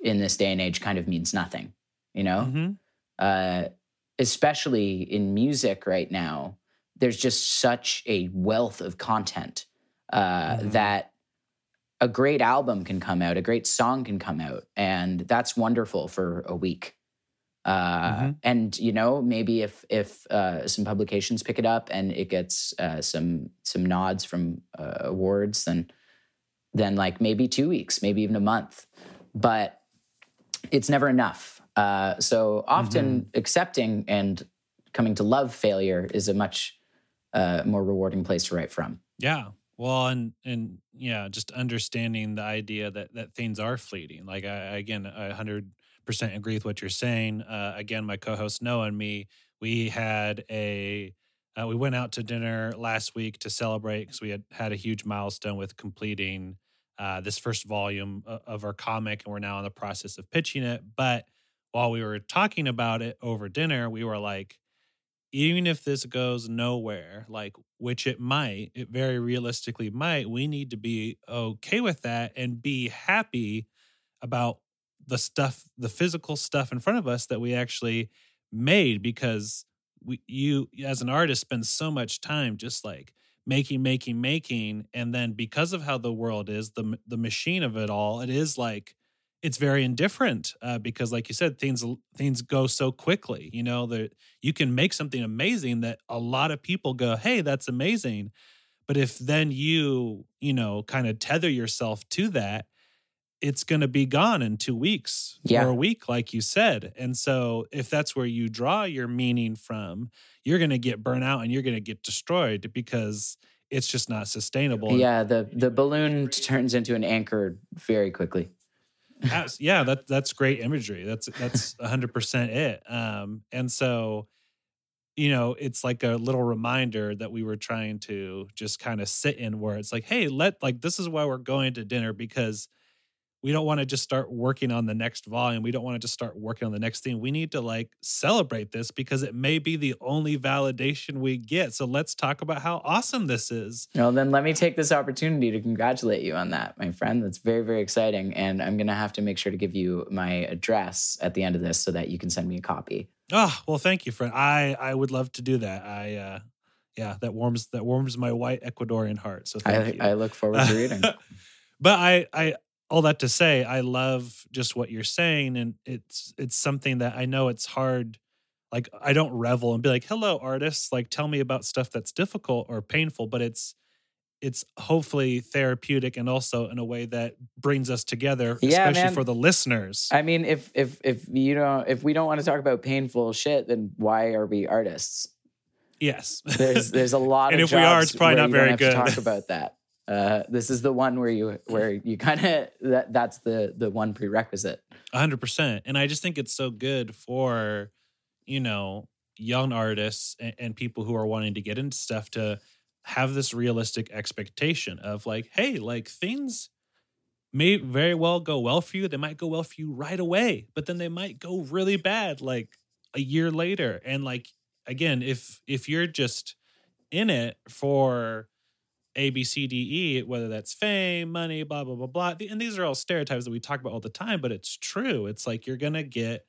in this day and age kind of means nothing. You know, Mhm. uh, especially in music right now, there's just such a wealth of content uh, Mhm. that a great album can come out, a great song can come out, and that's wonderful for a week. Uh, Mhm. And you know, maybe if if uh, some publications pick it up and it gets uh, some some nods from uh, awards, then then like maybe two weeks, maybe even a month, but it's never enough. Uh, so often accepting and coming to love failure is a much uh, more rewarding place to write from. yeah. Well and and yeah just understanding the idea that that things are fleeting. Like i again i 100% agree with what you're saying. Uh, again my co-host noah and me we had a uh, we went out to dinner last week to celebrate because we had had a huge milestone with completing uh, this first volume of our comic and we're now in the process of pitching it. But while we were talking about it over dinner we were like even if this goes nowhere, like which it might, it very realistically might, we need to be okay with that and be happy about the stuff, the physical stuff in front of us that we actually made because we you as an artist spend so much time just like making making making and then because of how the world is the the machine of it all it is like it's very indifferent uh, because like you said things things go so quickly you know that you can make something amazing that a lot of people go hey that's amazing but if then you you know kind of tether yourself to that it's going to be gone in two weeks Yeah. or a week like you said and so if that's where you draw your meaning from you're going to get burnt out and you're going to get destroyed because it's just not sustainable Yeah, the the balloon turns into an anchor very quickly. Yeah, that that's great imagery. That's that's hundred percent it. Um, and so, you know, it's like a little reminder that we were trying to just kind of sit in, where it's like, hey, let like this is why we're going to dinner because we don't want to just start working on the next volume. We don't want to just start working on the next thing. We need to like celebrate this because it may be the only validation we get. So let's talk about how awesome this is. Well, then let me take this opportunity to congratulate you on that, my friend. That's very, very exciting. And I'm going to have to make sure to give you my address at the end of this so that you can send me a copy. Oh, well, thank you, friend. I I would love to do that. I uh yeah, that warms that warms my white Ecuadorian heart. So thank I, you. I look forward to reading. but I I all that to say, I love just what you're saying, and it's it's something that I know it's hard. Like I don't revel and be like, "Hello, artists! Like, tell me about stuff that's difficult or painful," but it's it's hopefully therapeutic and also in a way that brings us together, Yeah, especially man. for the listeners. I mean, if if if you don't if we don't want to talk about painful shit, then why are we artists? yes, There's there's a lot of And if we are, it's probably not very good. to talk about that. Uh, this is the one where you where you kind of that that's the the one prerequisite. hundred percent. And I just think it's so good for you know young artists and, and people who are wanting to get into stuff to have this realistic expectation of like, hey, like things may very well go well for you. They might go well for you right away, but then they might go really bad like a year later. And like again, if if you're just in it for A, B, C, D, E, whether that's fame, money, blah, blah, blah, blah. And these are all stereotypes that we talk about all the time, but it's true. It's like you're going to get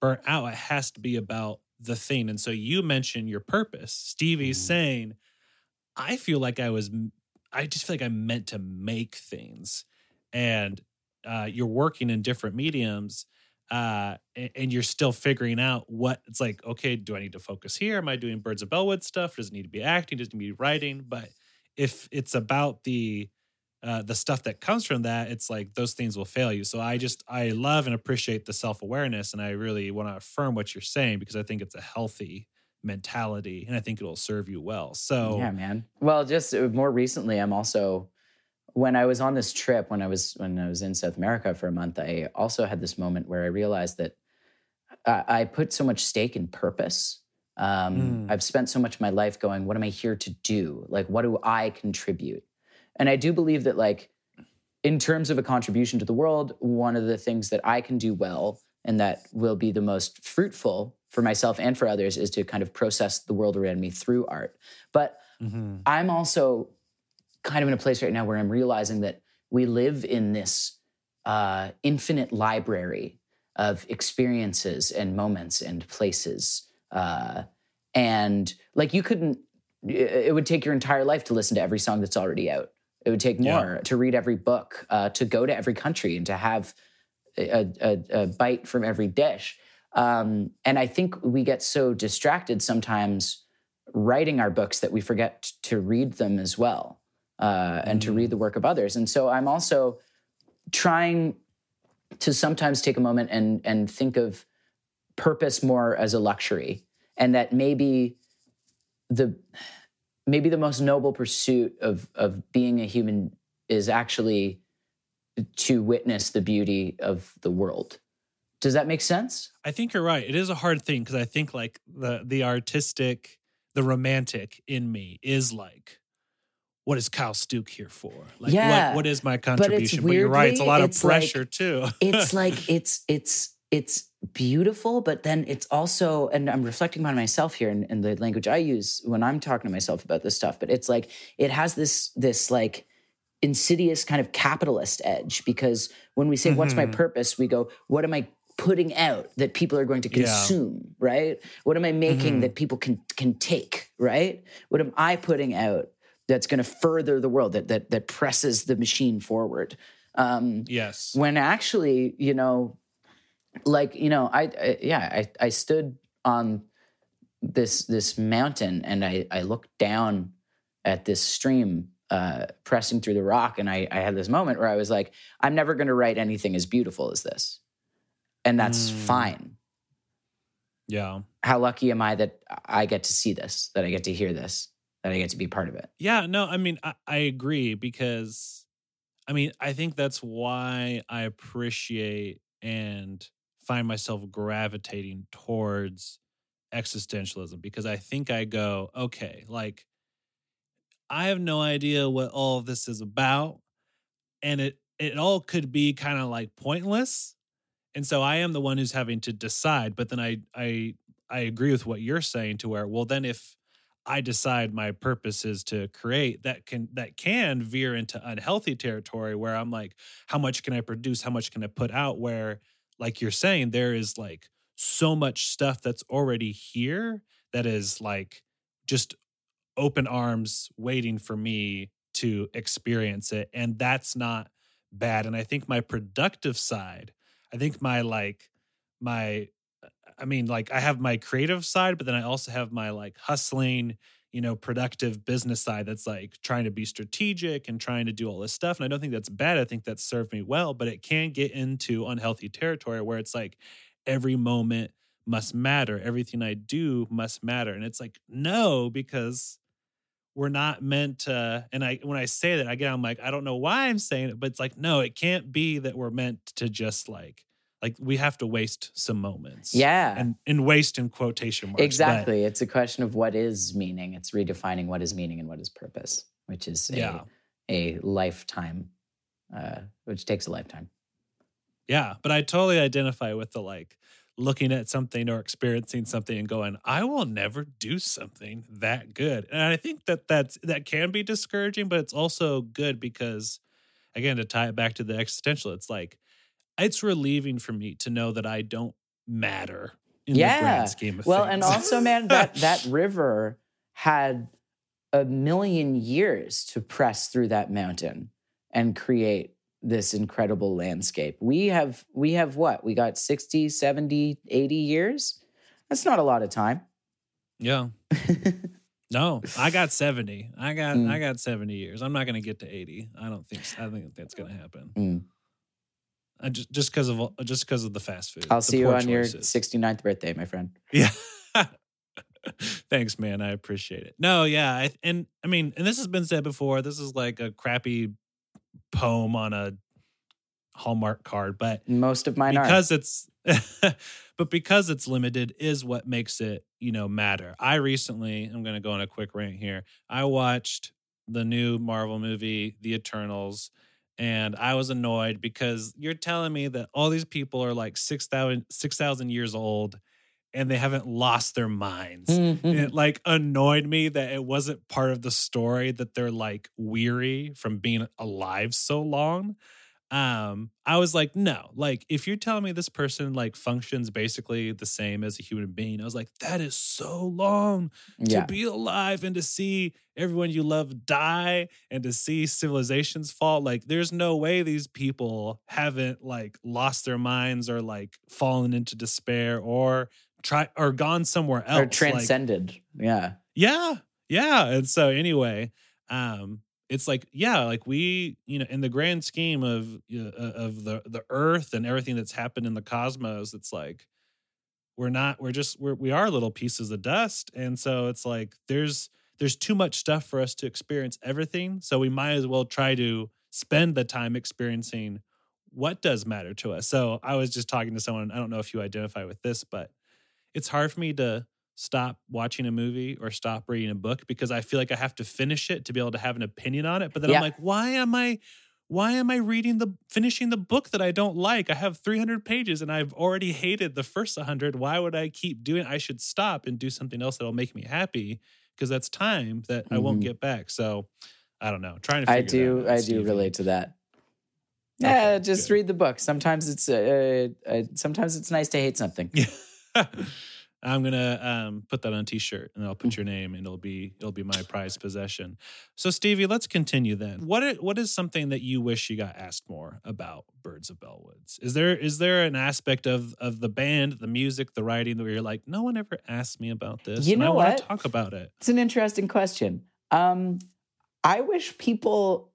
burnt out. It has to be about the thing. And so you mentioned your purpose. Stevie's Mhm. saying, I feel like I was, I just feel like I'm meant to make things. And uh, you're working in different mediums uh, and, and you're still figuring out what it's like, okay, do I need to focus here? Am I doing Birds of Bellwood stuff? Does it need to be acting? Does it need to be writing? But if it's about the uh, the stuff that comes from that, it's like those things will fail you. So I just I love and appreciate the self awareness, and I really want to affirm what you're saying because I think it's a healthy mentality, and I think it'll serve you well. So Yeah, man. Well, just uh, more recently, I'm also when I was on this trip when I was when I was in South America for a month. I also had this moment where I realized that I, I put so much stake in purpose. Um, Mm. I've spent so much of my life going, "What am I here to do? Like, what do I contribute?" And I do believe that, like, in terms of a contribution to the world, one of the things that I can do well and that will be the most fruitful for myself and for others is to kind of process the world around me through art. But Mhm. I'm also kind of in a place right now where I'm realizing that we live in this uh, infinite library of experiences and moments and places. Uh, and like you couldn't, it would take your entire life to listen to every song that's already out. It would take Yeah. more to read every book, uh, to go to every country and to have a, a, a bite from every dish. Um, and I think we get so distracted sometimes writing our books that we forget to read them as well uh, and to Mm. read the work of others. And so I'm also trying to sometimes take a moment and and think of purpose more as a luxury, and that maybe the maybe the most noble pursuit of of being a human is actually to witness the beauty of the world. Does that make sense? I think you're right. It is a hard thing because I think like the the artistic, the romantic in me is like, what is Kyle Stuke here for? Like, Yeah, what, what is my contribution? But, you're right. It's a weirdly, lot of it's like- pressure too. it's like it's it's it's beautiful but then it's also and i'm reflecting on myself here in, in the language i use when i'm talking to myself about this stuff but it's like it has this this like insidious kind of capitalist edge because when we say what's my Mhm. purpose we go what am i putting out that people are going to Yeah. consume right what am i making Mhm. that people can can take right what am i putting out that's going to further the world that that that presses the machine forward um yes. when actually you know like you know i, I yeah I, I stood on this this mountain and i i looked down at this stream uh pressing through the rock and i i had this moment where i was like i'm never going to write anything as beautiful as this and that's Mm. fine Yeah. how lucky am i that i get to see this that i get to hear this that i get to be part of it Yeah, no, I mean, I, I agree because, I mean, I think that's why I appreciate and find myself gravitating towards existentialism because I think I go, okay, like, I have no idea what all of this is about. And it, it all could be kind of like pointless. And so I am the one who's having to decide. But then I, I, I agree with what you're saying to where, well, then if I decide my purpose is to create that can that can veer into unhealthy territory where I'm like, how much can I produce? How much can I put out? Where, like you're saying, there is like so much stuff that's already here that is like just open arms waiting for me to experience it. And that's not bad. And I think my productive side, I think my like my I mean, like I have my creative side, but then I also have my like hustling, you know, productive business side that's like trying to be strategic and trying to do all this stuff. And I don't think that's bad. I think that's served me well, but it can get into unhealthy territory where it's like every moment must matter. Everything I do must matter. And it's like, no, because we're not meant to. And I, when I say that again, I'm like, I don't know why I'm saying it, but it's like, no, it can't be that we're meant to just like, like we have to waste some moments. Yeah. And, and waste in quotation marks. but- Exactly. It's a question of what is meaning. It's redefining what is meaning and what is purpose, which is a, Yeah. a lifetime, uh, which takes a lifetime. Yeah, but I totally identify with the like looking at something or experiencing something and going, I will never do something that good. And I think that that's that can be discouraging, but it's also good because again to tie it back to the existential, it's like it's relieving for me to know that I don't matter in the grand scheme of Well, things. Well, and also, man, that that river had a million years to press through that mountain and create this incredible landscape. We have we have what? We got 60, 70, 80 years? That's not a lot of time. yeah. No, I got 70. I got Mm. I got 70 years. I'm not going to get to 80. I don't think I think that's going to happen. Mm. Uh, I just just because of just because of the fast food. I'll see you on your choices. 69th birthday, my friend. Yeah. Thanks, man. I appreciate it. No, yeah, I, and I mean, and this has been said before. This is like a crappy poem on a Hallmark card, but Most of mine are. because it's but because it's limited is what makes it you know matter i recently i'm going to go on a quick rant here i watched the new marvel movie the eternals and i was annoyed because you're telling me that all these people are like 6000 6000 years old and they haven't lost their minds Mm-hmm. and it like annoyed me that it wasn't part of the story that they're like weary from being alive so long um i was like no like if you're telling me this person like functions basically the same as a human being i was like that is so long yeah. to be alive and to see everyone you love die and to see civilizations fall like there's no way these people haven't like lost their minds or like fallen into despair or try or gone somewhere else Or Like, transcended. yeah. yeah. Yeah. And so anyway, um, it's like, yeah, like we, you know, in the grand scheme of of the the earth and everything that's happened in the cosmos, it's like we're not, we're just we're we are little pieces of dust. And so it's like there's there's too much stuff for us to experience everything. So we might as well try to spend the time experiencing what does matter to us. So I was just talking to someone, I don't know if you identify with this, but it's hard for me to stop watching a movie or stop reading a book because I feel like I have to finish it to be able to have an opinion on it. But then Yeah. I'm like, why am I why am I reading the finishing the book that I don't like? I have 300 pages and I've already hated the first 100. Why would I keep doing I should stop and do something else that'll make me happy because that's time that I won't Mhm. get back. So I don't know. Trying to I do I do relate to that. Okay, Yeah, just good. read the book. Sometimes it's uh, uh, sometimes it's nice to hate something. I'm gonna um, put that on a t-shirt and I'll Mm. put your name and it'll be it'll be my prized possession. So Stevie, let's continue then. What i- what is something that you wish you got asked more about Birds of Bellwoods? Is there is there an aspect of of the band, the music, the writing that you're like, no one ever asked me about this. You and I know wanna what? talk about it. It's an interesting question. Um, I wish people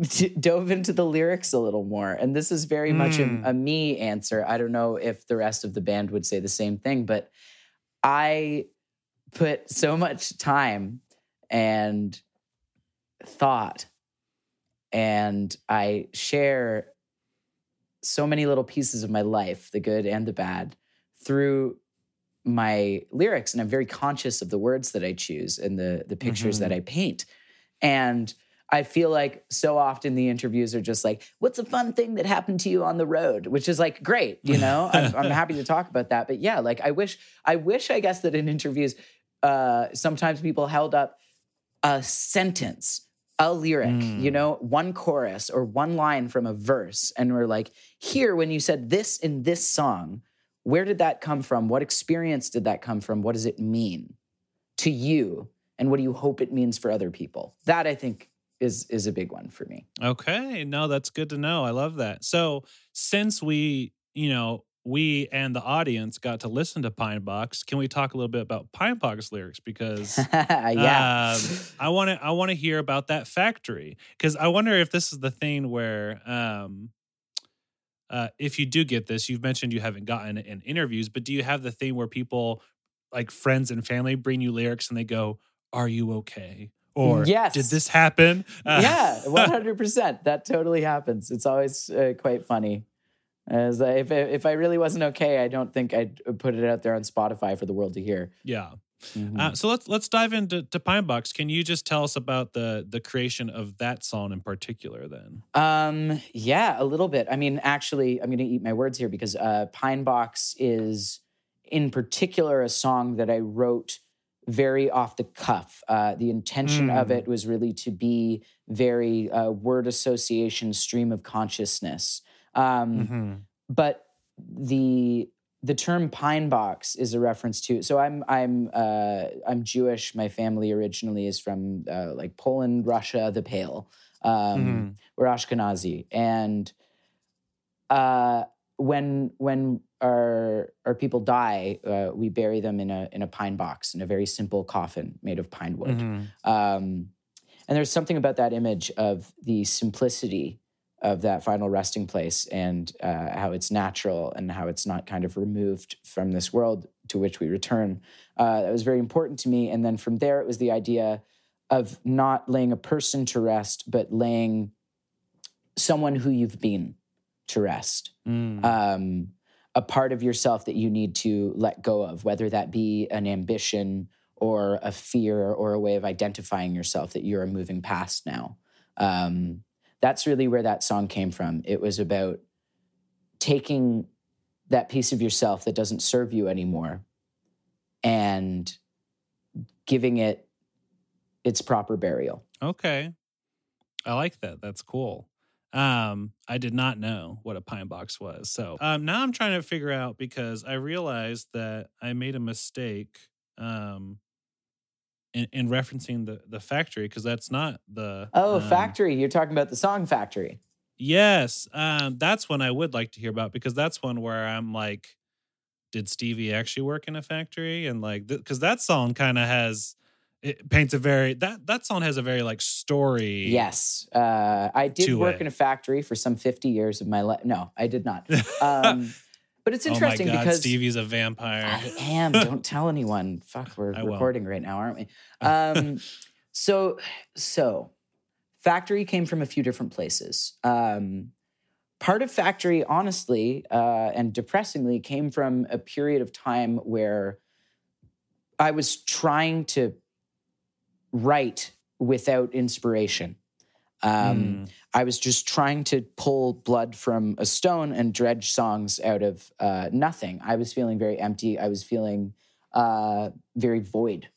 d- dove into the lyrics a little more, and this is very much a, Mm. a me answer. I don't know if the rest of the band would say the same thing, but I put so much time and thought, and I share so many little pieces of my life, the good and the bad, through my lyrics. And I'm very conscious of the words that I choose and the, the pictures that mm-hmm. I paint. And I feel like so often the interviews are just like, what's a fun thing that happened to you on the road? Which is like, great, you know, I'm, I'm happy to talk about that. But yeah, like I wish, I wish, I guess that in interviews, uh, sometimes people held up a sentence, a lyric, you Mm. know, one chorus or one line from a verse. And we're like, here, when you said this in this song, where did that come from? What experience did that come from? What does it mean to you? And what do you hope it means for other people? That I think is is a big one for me. Okay, no, that's good to know. I love that. So since we, you know, we and the audience got to listen to Pine Box, can we talk a little bit about Pine Box lyrics? Because yeah, um, I want to I want to hear about that factory because I wonder if this is the thing where um, uh, if you do get this, you've mentioned you haven't gotten it in interviews, but do you have the thing where people like friends and family bring you lyrics and they go, "Are you okay?" Or Yes. did this happen? Uh, yeah, one hundred percent. That totally happens. It's always uh, quite funny. As I, if if I really wasn't okay, I don't think I'd put it out there on Spotify for the world to hear. yeah. Mhm. Uh, so let's let's dive into to Pine Box. Can you just tell us about the the creation of that song in particular? Then. Um, yeah, a little bit. I mean, actually, I'm going to eat my words here because uh, Pine Box is, in particular, a song that I wrote very off the cuff. Uh, the intention of Mm. it was really to be very uh, word association, stream of consciousness. Um, Mm-hmm. but the the term pine box is a reference to so i'm i'm uh i'm jewish my family originally is from uh, like poland russia the pale um Mhm. we're ashkenazi and uh when when our our people die uh, we bury them in a in a pine box in a very simple coffin made of pine wood Mhm. um, and there's something about that image of the simplicity of that final resting place and uh, how it's natural and how it's not kind of removed from this world to which we return. Uh, that was very important to me. And then from there, it was the idea of not laying a person to rest, but laying someone who you've been to rest Mm. um, a part of yourself that you need to let go of, whether that be an ambition or a fear or a way of identifying yourself that you're moving past now. Um, that's really where that song came from. It was about taking that piece of yourself that doesn't serve you anymore and giving it its proper burial. Okay. I like that. That's cool. Um, I did not know what a pine box was. So um, now I'm trying to figure out because I realized that I made a mistake um, in, in referencing the, the factory because that's not the. Oh, um, Factory. You're talking about the song Factory. Yes. Um, that's one I would like to hear about because that's one where I'm like, did Stevie actually work in a factory? And like, because that song kind of has. It paints a very that that song has a very like story. Yes, uh, I did work it. in a factory for some fifty years of my life. No, I did not. Um, but it's interesting oh my God, because Stevie's a vampire. I am. Don't tell anyone. Fuck, we're I recording right now, aren't we? Um, so, so factory came from a few different places. Um, part of factory, honestly uh, and depressingly, came from a period of time where I was trying to write without inspiration. Um, Mm. I was just trying to pull blood from a stone and dredge songs out of uh, nothing. I was feeling very empty. I was feeling uh, very void.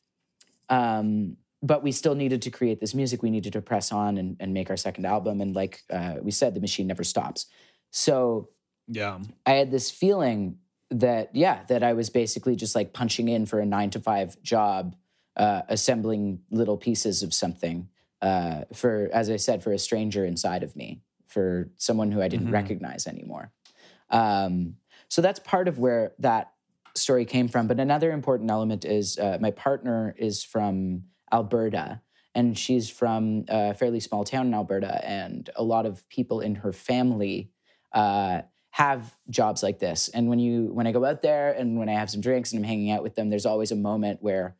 Um, but we still needed to create this music. We needed to press on and, and make our second album. And like uh, we said, the machine never stops. So yeah. I had this feeling that, yeah, that I was basically just like punching in for a nine to five job, uh, assembling little pieces of something uh, for, as I said, for a stranger inside of me, for someone who I didn't Mhm. recognize anymore. Um, so that's part of where that story came from. But another important element is uh, my partner is from Alberta, and she's from a fairly small town in Alberta, and a lot of people in her family uh, have jobs like this. And when you when I go out there and when I have some drinks and I'm hanging out with them, there's always a moment where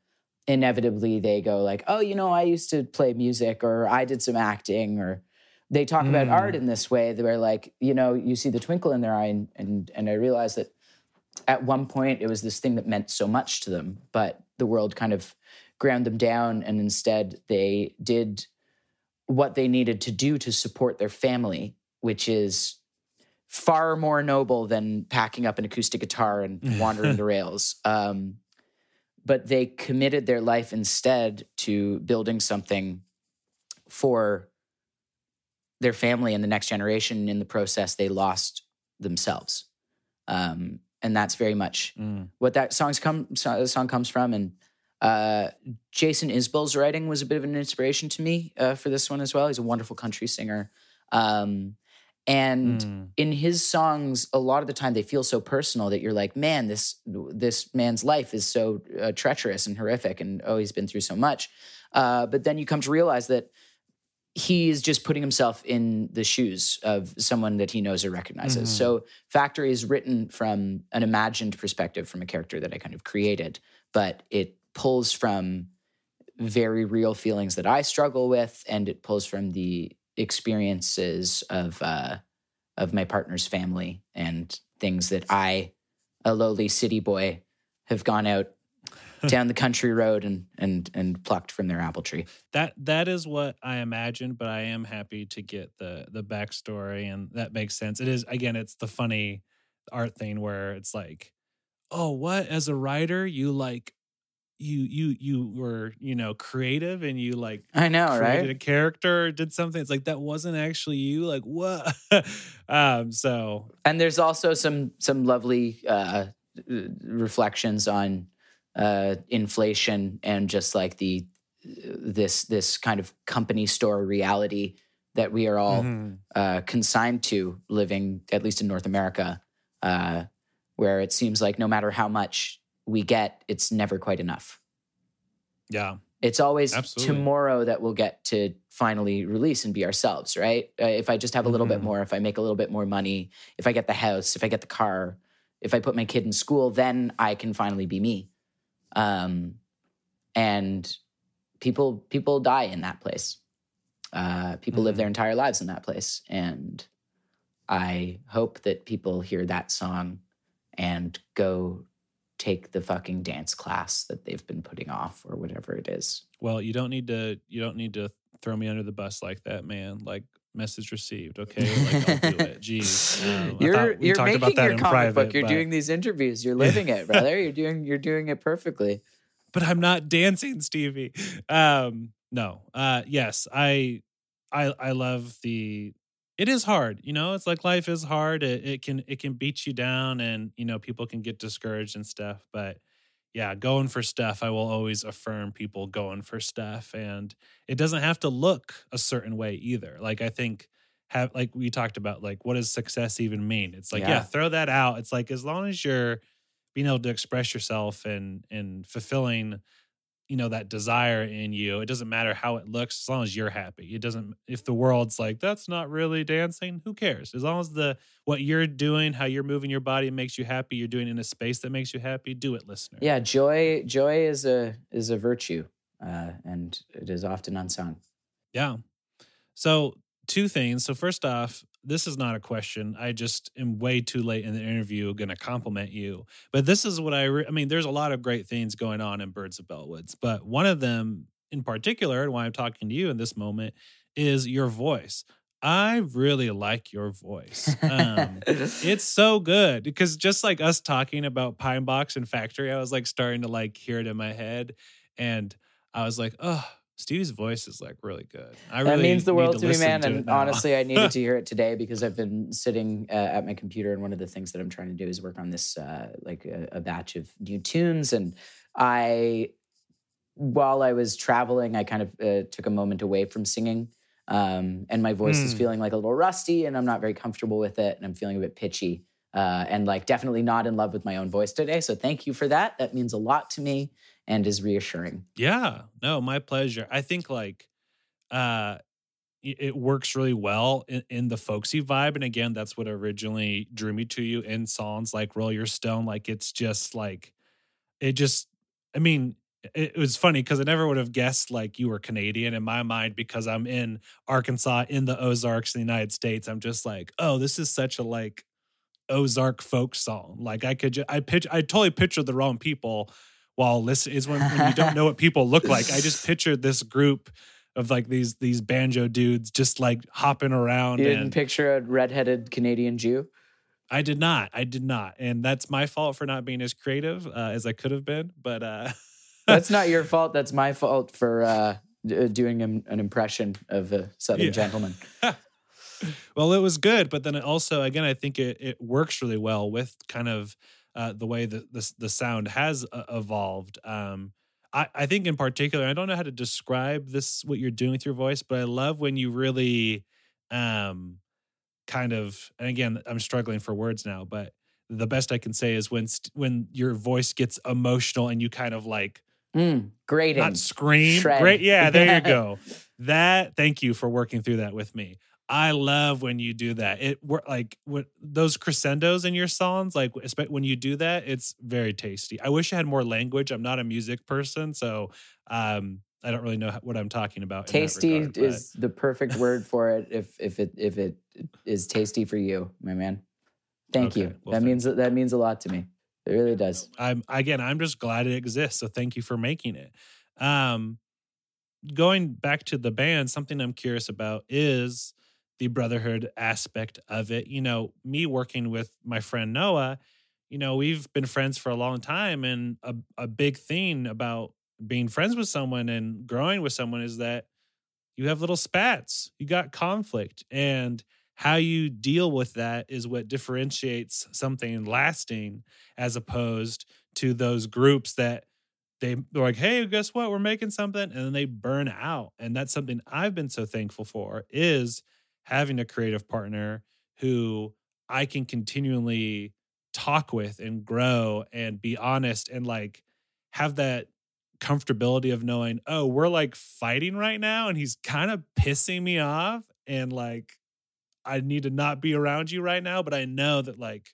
inevitably they go like, "Oh, you know, I used to play music, or I did some acting, or." They talk about Mm. art in this way. They're like, you know, you see the twinkle in their eye, and and, and I realized that at one point it was this thing that meant so much to them, but the world kind of ground them down, and instead they did what they needed to do to support their family, which is far more noble than packing up an acoustic guitar and wandering the rails. Um, but they committed their life instead to building something for their family and the next generation. In the process, they lost themselves, um, and that's very much Mm. what that song's come so- song comes from. And Uh, Jason Isbell's writing was a bit of an inspiration to me uh, for this one as well. He's a wonderful country singer. Um, and Mm. in his songs, a lot of the time they feel so personal that you're like, man, this this man's life is so uh, treacherous and horrific, and oh, he's been through so much. Uh, but then you come to realize that he is just putting himself in the shoes of someone that he knows or recognizes. Mhm. So Factory is written from an imagined perspective from a character that I kind of created, but it pulls from very real feelings that I struggle with, and it pulls from the experiences of uh, of my partner's family and things that I, a lowly city boy, have gone out down the country road and and and plucked from their apple tree. that that is what I imagined, but I am happy to get the the backstory, and that makes sense. It is again, it's the funny art thing where it's like, oh, what as a writer you like, you you you were you know creative and you like I know, created right? a character did something. It's like that wasn't actually you. Like what? um. So And there's also some some lovely uh, reflections on uh, inflation and just like the this this kind of company store reality that we are all mhm. uh, consigned to living, at least in North America, uh, where it seems like no matter how much we get, it's never quite enough. yeah, It's always Absolutely. tomorrow that we'll get to finally release and be ourselves, right? Uh, if I just have a little bit Mhm. more, if I make a little bit more money, if I get the house, if I get the car, if I put my kid in school, then I can finally be me. Um, and people people die in that place. Uh, people live Mhm. their entire lives in that place, and I hope that people hear that song and go take the fucking dance class that they've been putting off or whatever it is. Well, you don't need to. You don't need to throw me under the bus like that, man. Like message received. Okay, like I'll do it. Jeez, Um, you're you're talked making about that your in comic private, book. You're but- doing these interviews. You're living it, brother. You're doing you're doing it perfectly. but I'm not dancing, Stevie. Um, no. Uh, yes, I, I, I love the. It is hard, you know. It's like life is hard. It, it can it can beat you down, and you know people can get discouraged and stuff. But yeah, going for stuff, I will always affirm people going for stuff, and it doesn't have to look a certain way either. Like I think have like we talked about, like what does success even mean? It's like yeah, Yeah. throw that out. It's like as long as you're being able to express yourself and and fulfilling you know that desire in you it doesn't matter how it looks as long as you're happy it doesn't if the world's like that's not really dancing who cares as long as the what you're doing how you're moving your body makes you happy you're doing in a space that makes you happy do it listener Yeah, joy joy is a is a virtue, uh, and it is often unsung. Yeah. So, two things. So, first off, this is not a question. I just am way too late in the interview going to compliment you. But this is what I, re- I mean, there's a lot of great things going on in Birds of Bellwoods, but one of them in particular, and why I'm talking to you in this moment, is your voice. I really like your voice. Um, it's so good because just like us talking about Pine Box and Factory, I was like starting to like hear it in my head, and I was like, oh, Stevie's voice is like really good. I that really means the world to to, me, man. to And honestly, I needed to hear it today because I've been sitting uh, at my computer, and one of the things that I'm trying to do is work on this, uh, like a, a batch of new tunes. And I, while I was traveling, I kind of uh, took a moment away from singing. Um, and my voice is Hmm. feeling like a little rusty, and I'm not very comfortable with it, and I'm feeling a bit pitchy, uh, and like definitely not in love with my own voice today. So thank you for that. That means a lot to me and is reassuring. Yeah, no, my pleasure. I think like uh it works really well in, in the folksy vibe. And again, that's what originally drew me to you in songs like Roll Your Stone. Like it's just like it just I mean, it was funny because I never would have guessed like you were Canadian in my mind because I'm in Arkansas in the Ozarks in the United States. I'm just like, oh, this is such a like Ozark folk song. Like I could, ju- I pitch, I totally pictured the wrong people while listening. Is when, when you don't know what people look like. I just pictured this group of like these these banjo dudes just like hopping around. You didn't And picture a redheaded Canadian Jew? I did not, I did not, and that's my fault for not being as creative uh, as I could have been. But uh, That's not your fault. That's my fault for uh, doing an, an impression of a Southern Yeah. gentleman. well, it was good, but then it also, again, I think it, it works really well with kind of uh, the way that the, the sound has uh, evolved. Um, I, I think in particular, I don't know how to describe this what you're doing with your voice, but I love when you really um kind of and again, I'm struggling for words now, but the best I can say is when st- when your voice gets emotional and you kind of like Mm, grating. not scream. Shred. Great. Yeah, there you go. That thank you for working through that with me. I love when you do that. It wor- like what those crescendos in your songs, like when you do that, it's very tasty. I wish I had more language. I'm not a music person, so um, I don't really know what I'm talking about. tasty regard, is the perfect word for it. If if it if it is tasty for you, my man. Thank Okay, you. well, that thank means that means a lot to me. It really does. I'm again, I'm just glad it exists. So thank you for making it. Um, going back to the band, something I'm curious about is the brotherhood aspect of it. You know, me working with my friend Noah, you know, we've been friends for a long time, and a, a big thing about being friends with someone and growing with someone is that you have little spats, you got conflict, and how you deal with that is what differentiates something lasting as opposed to those groups that they, they're like, hey, guess what? We're making something. And then they burn out. And that's something I've been so thankful for is having a creative partner who I can continually talk with and grow and be honest and like have that comfortability of knowing, oh, we're like fighting right now and he's kind of pissing me off. And like, I need to not be around you right now, but I know that like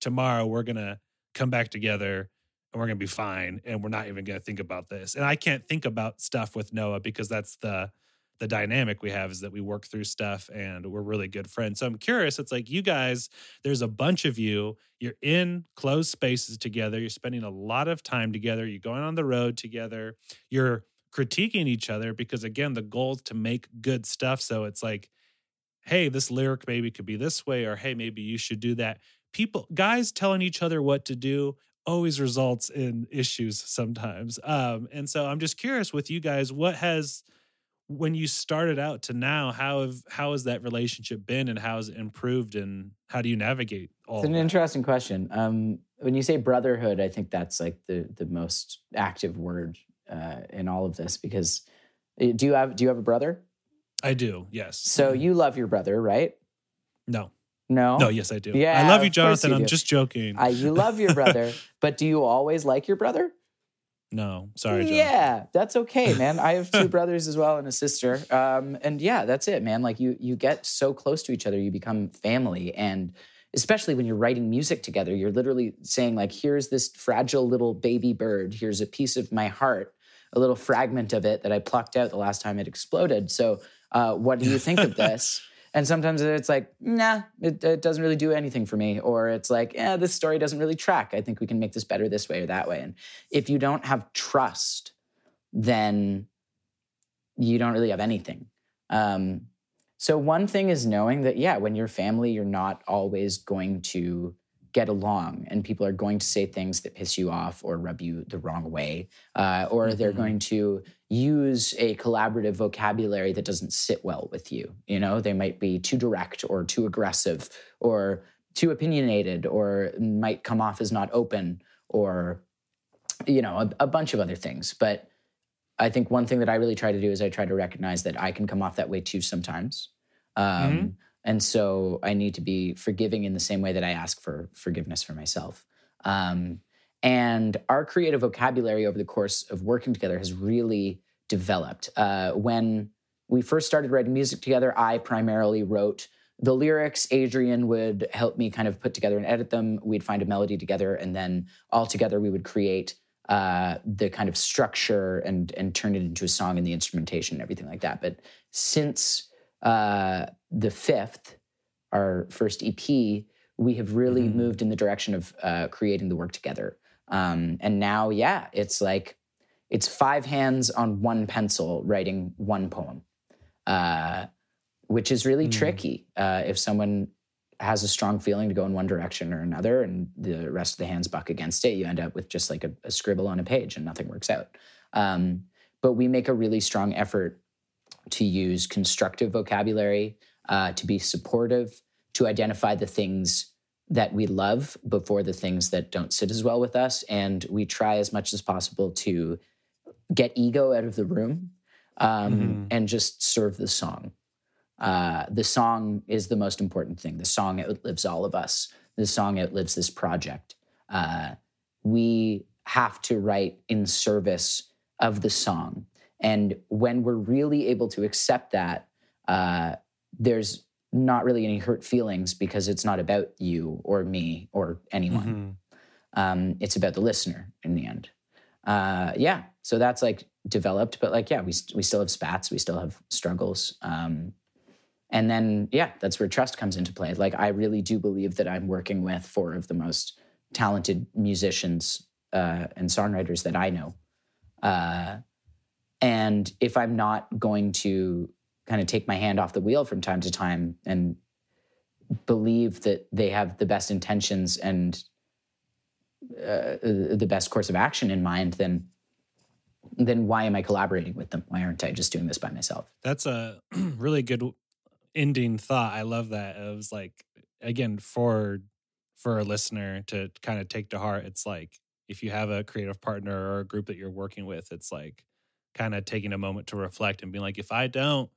tomorrow we're going to come back together and we're going to be fine and we're not even going to think about this. And I can't think about stuff with Noah because that's the the dynamic we have is that we work through stuff and we're really good friends. So I'm curious, it's like you guys, there's a bunch of you, you're in closed spaces together, you're spending a lot of time together, you're going on the road together, you're critiquing each other because again, the goal is to make good stuff. So it's like, hey, this lyric maybe could be this way, or hey, maybe you should do that. People, guys telling each other what to do always results in issues sometimes. Um, and so I'm just curious with you guys, what has when you started out to now, how have how has that relationship been and how has it improved and how do you navigate all It's an that? interesting question. Um, when you say brotherhood, I think that's like the the most active word uh, in all of this because uh, do you have do you have a brother? I do, yes. So you love your brother, right? no. No. No, yes, I do. Yeah, I love you, Jonathan. you I'm just joking. I, you love your brother, but do you always like your brother? No, sorry, Jonathan. Yeah, that's okay, man. I have two brothers as well and a sister. Um, and yeah, that's it, man. Like you you get so close to each other, you become family. And especially when you're writing music together, you're literally saying, like, here's this fragile little baby bird, here's a piece of my heart, a little fragment of it that I plucked out the last time it exploded. So uh, what do you think of this? And sometimes it's like, nah, it, it doesn't really do anything for me. Or it's like, yeah, this story doesn't really track. I think we can make this better this way or that way. And if you don't have trust, then you don't really have anything. Um, so one thing is knowing that, yeah, when you're family, you're not always going to get along, and people are going to say things that piss you off or rub you the wrong way, uh, or they're Mhm. going to use a collaborative vocabulary that doesn't sit well with you. You know, they might be too direct or too aggressive or too opinionated or might come off as not open or you know a, a bunch of other things but i think one thing that i really try to do is i try to recognize that i can come off that way too sometimes um, Mhm. and so i need to be forgiving in the same way that i ask for forgiveness for myself um, and our creative vocabulary over the course of working together has really developed. Uh, when we first started writing music together i primarily wrote the lyrics. Adrian would help me kind of put together and edit them. We'd find a melody together and then all together we would create uh, the kind of structure and and turn it into a song and the instrumentation and everything like that. But since uh, the fifth our first ep we have really Mhm. moved in the direction of uh, creating the work together um, and now yeah it's like it's five hands on one pencil writing one poem uh, which is really Mm. tricky uh, if someone has a strong feeling to go in one direction or another and the rest of the hands buck against it you end up with just like a, a scribble on a page and nothing works out um, but we make a really strong effort to use constructive vocabulary uh, to be supportive to identify the things that we love before the things that don't sit as well with us and we try as much as possible to get ego out of the room um, Mhm. and just serve the song. Uh, the song is the most important thing. The song outlives all of us. The song outlives this project. Uh, we have to write in service of the song. And when we're really able to accept that, uh, there's not really any hurt feelings because it's not about you or me or anyone. Mhm. Um, it's about the listener in the end. Uh, yeah, so that's like developed, but like yeah, we we still have spats, we still have struggles, um, and then yeah, that's where trust comes into play. Like I really do believe that I'm working with four of the most talented musicians uh, and songwriters that I know, uh, and if I'm not going to kind of take my hand off the wheel from time to time and believe that they have the best intentions and uh, the best course of action in mind, then then why am I collaborating with them? Why aren't I just doing this by myself? That's a really good ending thought. I love that. It was like again for for a listener to kind of take to heart. It's like if you have a creative partner or a group that you're working with, it's like kind of taking a moment to reflect and being like, if I don't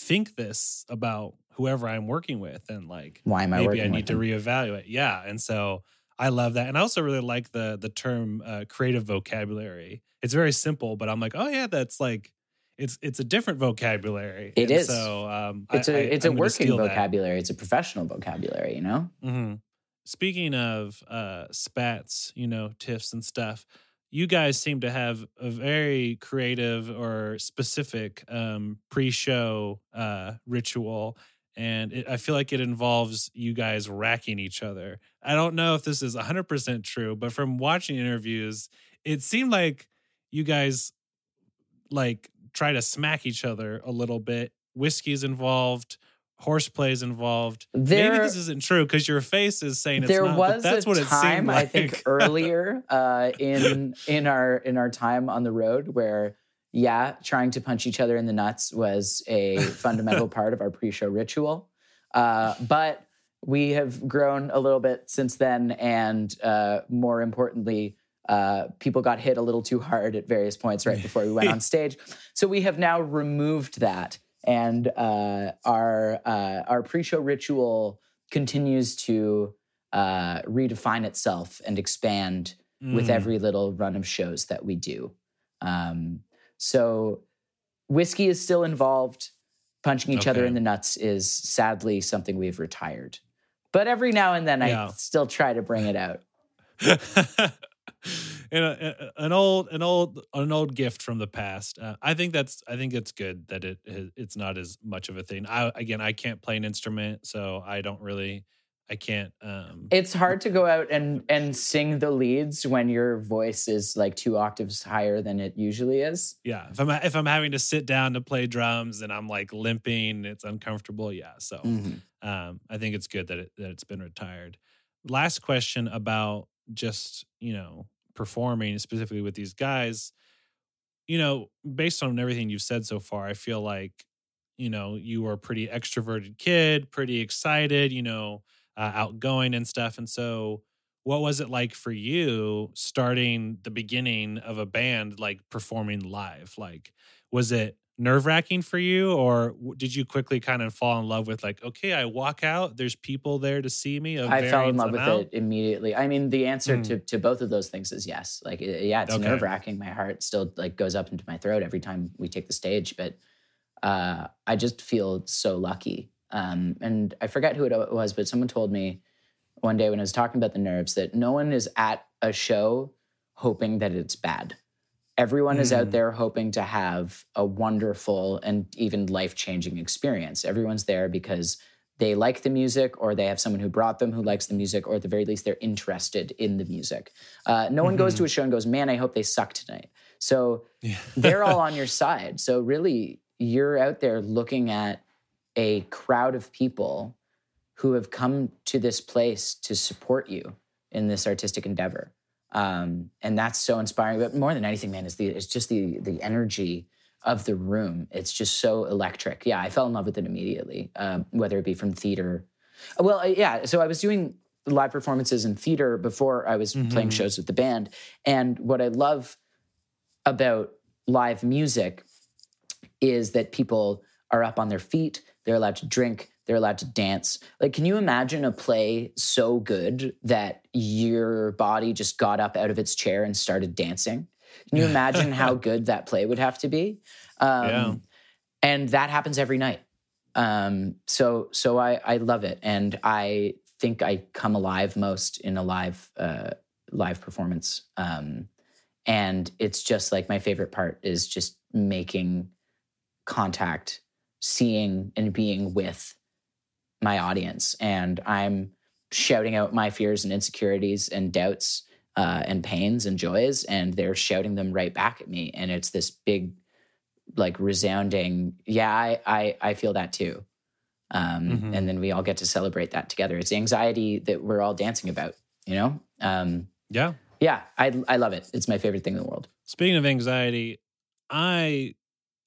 think this about whoever I'm working with, and like Why am I maybe I need to them? reevaluate. Yeah, and so I love that, and I also really like the the term uh, creative vocabulary. It's very simple, but I'm like, oh yeah, that's like it's it's a different vocabulary. It And is. So um, it's a a it's a working vocabulary. vocabulary. It's a professional vocabulary. You know. hmm Speaking of uh, spats, you know, tiffs and stuff, you guys seem to have a very creative or specific um, pre-show uh, ritual, and it, I feel like it involves you guys racking each other. I don't know if this is 100% true, but from watching interviews, it seemed like you guys like try to smack each other a little bit. Whiskey's involved, horseplay's involved. Maybe this isn't true because your face is saying it's there not. was but that's a what it seemed time like. I think earlier uh, in in our in our time on the road where yeah, trying to punch each other in the nuts was a fundamental part of our pre-show ritual. Uh, but we have grown a little bit since then, and uh, more importantly, uh, people got hit a little too hard at various points right before we went on stage. So we have now removed that, and uh, our uh, our pre-show ritual continues to uh, redefine itself and expand with Mm. every little run of shows that we do. Um, so whiskey is still involved. Punching each other in the nuts is sadly something we've retired. But every now and then, I still try to bring it out. and a, a- an old an old an old gift from the past uh, i think that's i think it's good that it it's not as much of a thing i again i can't play an instrument so i don't really i can't um It's hard to go out and and sing the leads when your voice is like two octaves higher than it usually is. yeah if i'm if i'm having to sit down to play drums and i'm like limping it's uncomfortable yeah so Mhm. um, I think it's good that it that it's been retired. Last question about just you know performing specifically with these guys. You know, based on everything you've said so far, I feel like you know you were a pretty extroverted kid, pretty excited, you know, uh, outgoing and stuff. And so, what was it like for you starting the beginning of a band, like performing live? Like, was it nerve wracking for you, or did you quickly kind of fall in love with like, okay, I walk out, there's people there to see me. I fell in love with amount? it immediately. I mean, the answer Mm. to to both of those things is yes. Like, yeah, it's Okay. nerve wracking. My heart still like goes up into my throat every time we take the stage, but uh, I just feel so lucky. Um, and I forget who it was, but someone told me one day when I was talking about the nerves that no one is at a show hoping that it's bad. Everyone is out Mm. there hoping to have a wonderful and even life changing experience. Everyone's there because they like the music or they have someone who brought them who likes the music or at the very least they're interested in the music uh, no one goes to a show and goes man i hope they suck tonight so Yeah. they're all on your side so really you're out there looking at a crowd of people who have come to this place to support you in this artistic endeavor um, and that's so inspiring but more than anything man is the it's just the the energy of the room. It's just so electric. Yeah, I fell in love with it immediately, um, whether it be from theater. Well, uh, yeah. So I was doing live performances in theater before I was playing Mhm. shows with the band. And what I love about live music is that people are up on their feet, they're allowed to drink, they're allowed to dance. Like, can you imagine a play so good that your body just got up out of its chair and started dancing? Can you imagine how good that play would have to be? Um, Yeah. And that happens every night. Um, so, so I, I love it, and I think I come alive most in a live, uh, live performance. Um, and it's just like my favorite part is just making contact, seeing and being with my audience, and I'm shouting out my fears and insecurities and doubts uh, and pains and joys, and they're shouting them right back at me, and it's this big, like resounding, yeah, I I, I feel that too, um, Mhm. and then we all get to celebrate that together. It's anxiety that we're all dancing about, you know. Um, Yeah. yeah, I I love it. It's my favorite thing in the world. Speaking of anxiety, I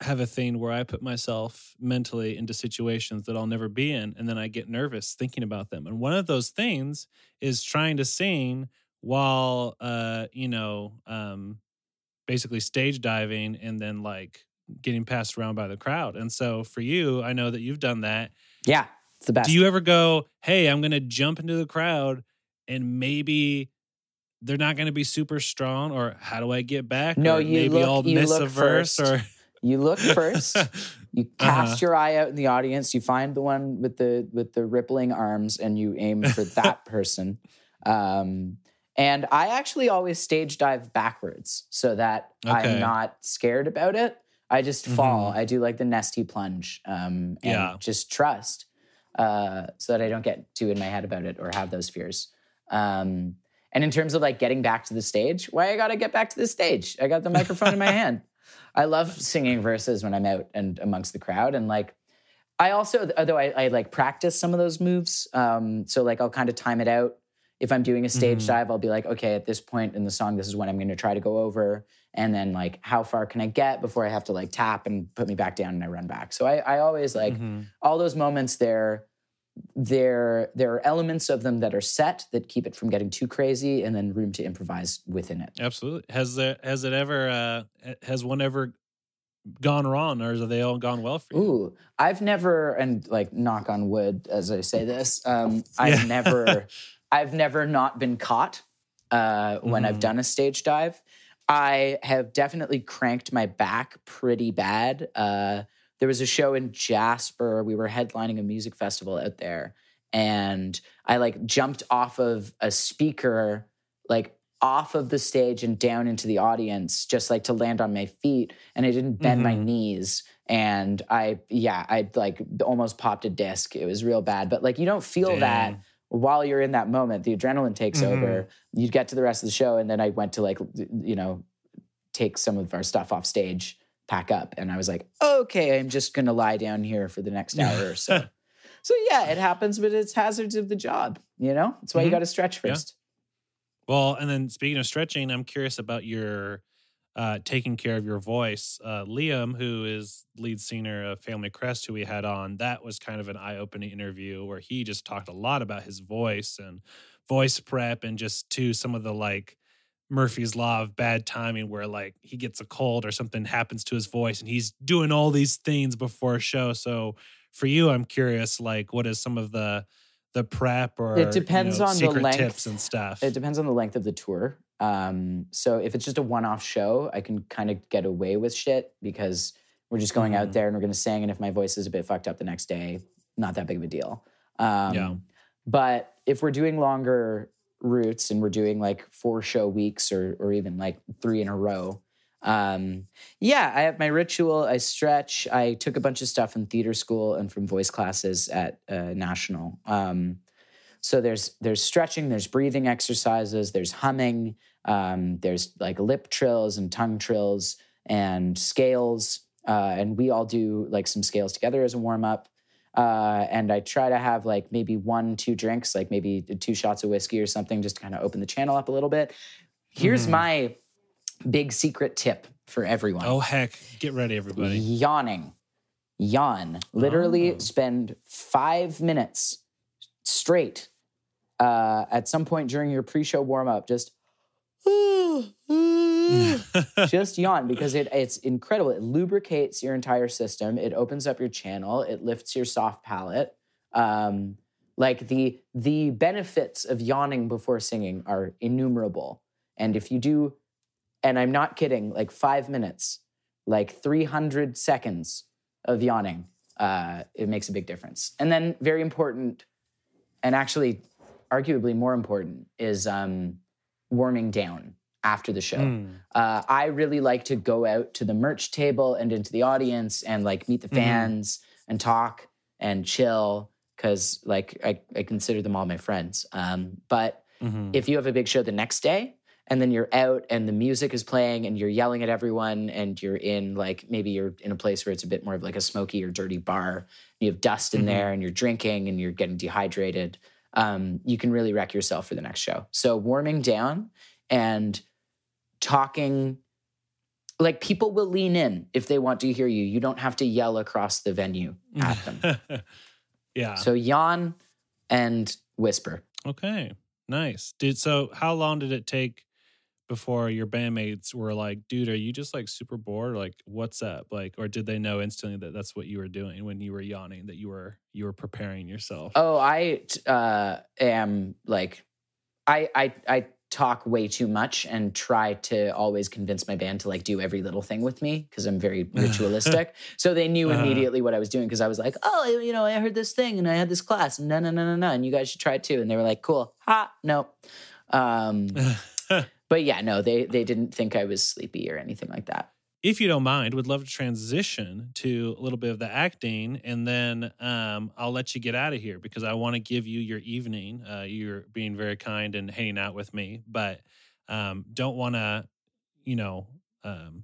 have a thing where I put myself mentally into situations that I'll never be in, and then I get nervous thinking about them. And one of those things is trying to sing while, uh, you know, um, basically stage diving and then like getting passed around by the crowd. And so for you, I know that you've done that. Yeah, it's the best. Do you ever go, hey, I'm going to jump into the crowd and maybe they're not going to be super strong or how do I get back? No, Or you maybe look- I'll miss a verse first. or You look first. You Uh-huh. cast your eye out in the audience. You find the one with the with the rippling arms, and you aim for that person. Um, and I actually always stage dive backwards so that Okay. I'm not scared about it. I just fall. Mhm. I do like the Nestea plunge, um, and Yeah. just trust uh, so that I don't get too in my head about it or have those fears. Um, and in terms of like getting back to the stage, why I gotta get back to the stage? I got the microphone in my hand. I love singing verses when I'm out and amongst the crowd. And like, I also, although I, I like practice some of those moves. Um, so like, I'll kind of time it out. If I'm doing a stage Mhm. dive, I'll be like, okay, at this point in the song, this is when I'm going to try to go over. And then like, how far can I get before I have to like tap and put me back down and I run back. So I, I always like Mhm. all those moments there. There, there are elements of them that are set that keep it from getting too crazy, and then room to improvise within it. absolutely. Has there has it ever uh has one ever gone wrong or have they all gone well for you? Ooh, I've never, and like knock on wood as I say this, um, I've Yeah. never, I've never not been caught uh, when I've Mhm. done a stage dive. I have definitely cranked my back pretty bad. Uh, there was a show in Jasper. We were headlining a music festival out there, and I like jumped off of a speaker, like off of the stage and down into the audience, just like to land on my feet. And I didn't bend my Mhm. knees. And I, yeah, I like almost popped a disc. It was real bad. But like, you don't feel that while you're in that moment. The adrenaline takes Mhm. over. You get to the rest of the show, and then I went to like, you know, take some of our stuff off stage, pack up, and I was like, okay, I'm just gonna lie down here for the next hour or so. so yeah, it happens, but it's hazards of the job. You know, that's why you Mhm. got to stretch Yeah. first. Well, and then speaking of stretching, I'm curious about your uh, taking care of your voice. Uh, Liam, who is lead singer of Family Crest, who we had on, that was kind of an eye opening interview where he just talked a lot about his voice and voice prep and just to some of the like Murphy's Law of bad timing where like he gets a cold or something happens to his voice and he's doing all these things before a show. So for you, I'm curious, like, what is some of the the prep or It depends you know, on the length. tips and stuff? It depends on the length of the tour. Um, so if it's just a one-off show, I can kind of get away with shit because we're just going out Mhm. there and we're going to sing. And if my voice is a bit fucked up the next day, not that big of a deal. Um, Yeah. But if we're doing longer routes and we're doing like four show weeks or or even like three in a row, um, yeah, I have my ritual. I stretch. I took a bunch of stuff in theater school and from voice classes at uh, National. Um, so there's there's stretching, there's breathing exercises, there's humming, um, there's like lip trills and tongue trills and scales, uh, and we all do like some scales together as a warm up. Uh, and I try to have like maybe one, two drinks, like maybe two shots of whiskey or something, just to kind of open the channel up a little bit. Here's Mhm. my big secret tip for everyone Oh heck, get ready, everybody. yawning. Yawn. Literally Oh. spend five minutes straight uh, at some point during your pre show warm up. Just just yawn because it it's incredible. It lubricates your entire system. It opens up your channel. It lifts your soft palate. Um, like the the benefits of yawning before singing are innumerable. And if you do, and I'm not kidding, like five minutes, like 300 seconds of yawning, uh, it makes a big difference. And then very important, and actually arguably more important, is um, warming down after the show. Mm. Uh, I really like to go out to the merch table and into the audience and like meet the Mhm. fans and talk and chill because like I, I consider them all my friends. Um, but Mhm. if you have a big show the next day and then you're out and the music is playing and you're yelling at everyone and you're in like maybe you're in a place where it's a bit more of like a smoky or dirty bar you have dust in Mhm. there and you're drinking and you're getting dehydrated um, you can really wreck yourself for the next show so warming down and talking like people will lean in if they want to hear you you don't have to yell across the venue at them yeah. so yawn and whisper Okay, nice. Did so? How long did it take before your bandmates were like, "Dude, are you just like super bored? Like, what's up?" Like, or did they know instantly that that's what you were doing when you were yawning? That you were you were preparing yourself. Oh, I uh, am like, I, I I talk way too much and try to always convince my band to like do every little thing with me because I'm very ritualistic. so they knew Uh-huh. immediately what I was doing because I was like, oh, you know, I heard this thing and I had this class and no, no, no, no, no, and you guys should try it too. And they were like, cool, ha, no. Um, but yeah, no, they they didn't think I was sleepy or anything like that. if you don't mind, would love to transition to a little bit of the acting, and then um, I'll let you get out of here because I want to give you your evening. Uh, you're being very kind and hanging out with me, but um, don't want to, you know, um,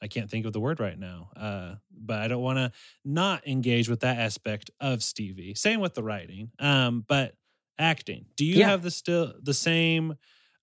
I can't think of the word right now, uh, but I don't want to not engage with that aspect of Stevie. Same with the writing, um, but acting. Do you Yeah. have the still the same?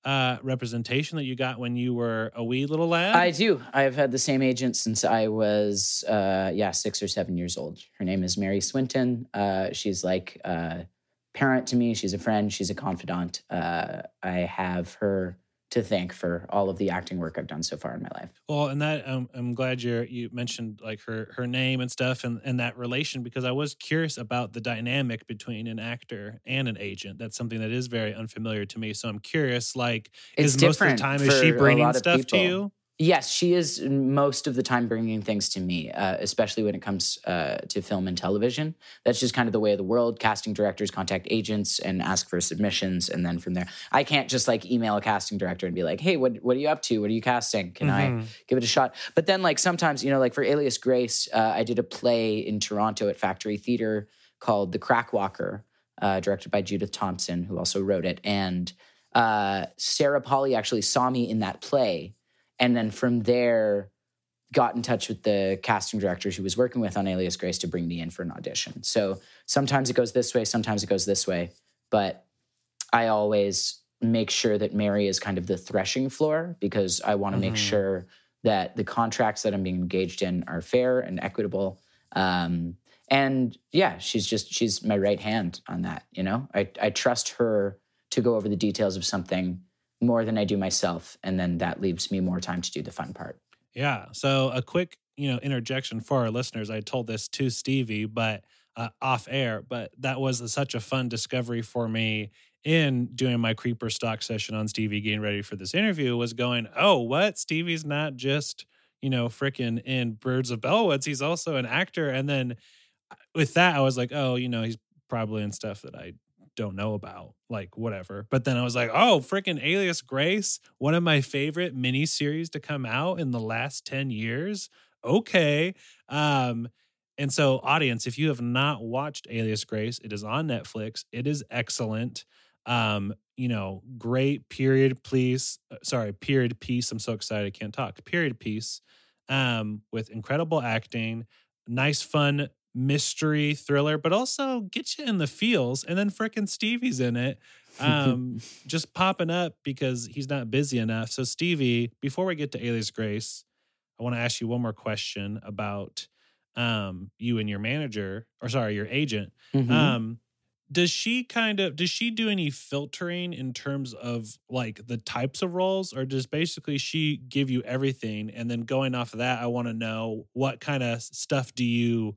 Uh, representation that you got when you were a wee little lad. I do. I've had the same agent since I was, uh, yeah, six or seven years old. Her name is Mary Swinton. Uh, she's like a parent to me. She's a friend. She's a confidant. Uh, I have her to thank for all of the acting work I've done so far in my life. Well, and that um, I'm glad you you mentioned like her her name and stuff and and that relation because I was curious about the dynamic between an actor and an agent. That's something that is very unfamiliar to me. So I'm curious, like, It's is most of the time is she bringing stuff to you? Yes, she is most of the time bringing things to me, uh, especially when it comes uh, to film and television. That's just kind of the way of the world. Casting directors contact agents and ask for submissions, and then from there, I can't just like email a casting director and be like, "Hey, what what are you up to? What are you casting? Can I Mhm. give it a shot?" But then, like sometimes, you know, like for Alias Grace, uh, I did a play in Toronto at Factory Theatre called The Crack Walker, uh, directed by Judith Thompson, who also wrote it, and uh, Sarah Polley actually saw me in that play and then from there got in touch with the casting director she was working with on alias grace to bring me in for an audition. So sometimes it goes this way sometimes it goes this way. But i always make sure that mary is kind of the threshing floor because i want to make Mhm. sure that the contracts that i'm being engaged in are fair and equitable. Um, and yeah she's just she's my right hand on that you know? I, I trust her to go over the details of something more than I do myself. And then that leaves me more time to do the fun part. Yeah. So a quick, you know, interjection for our listeners. I told this to Stevie, but uh, off air. But that was such a fun discovery for me in doing my creeper stock session on Stevie, getting ready for this interview. Was going, oh, what? Stevie's not just you know freaking in Birds of Bellwoods. He's also an actor. And then uh, with that, I was like, oh, you know, he's probably in stuff that I don't know about, like whatever. But then I was like, oh, freaking Alias Grace, one of my favorite miniseries to come out in the last 10 years. Okay. Um, and so, audience, if you have not watched Alias Grace, it is on Netflix. It is excellent. Um, you know, great period piece. uh, Sorry, period piece. I'm so excited I can't talk. Period piece. Um, with incredible acting, nice, fun mystery thriller, but also get you in the feels. And then frickin' Stevie's in it, um, just popping up because he's not busy enough. So, Stevie, before we get to Alias Grace, I want to ask you one more question about um, you and your manager, or sorry, your agent. Mhm. Um, does she kind of does she do any filtering in terms of like the types of roles or does basically she give you everything and then going off of that i want to know what kind of stuff do you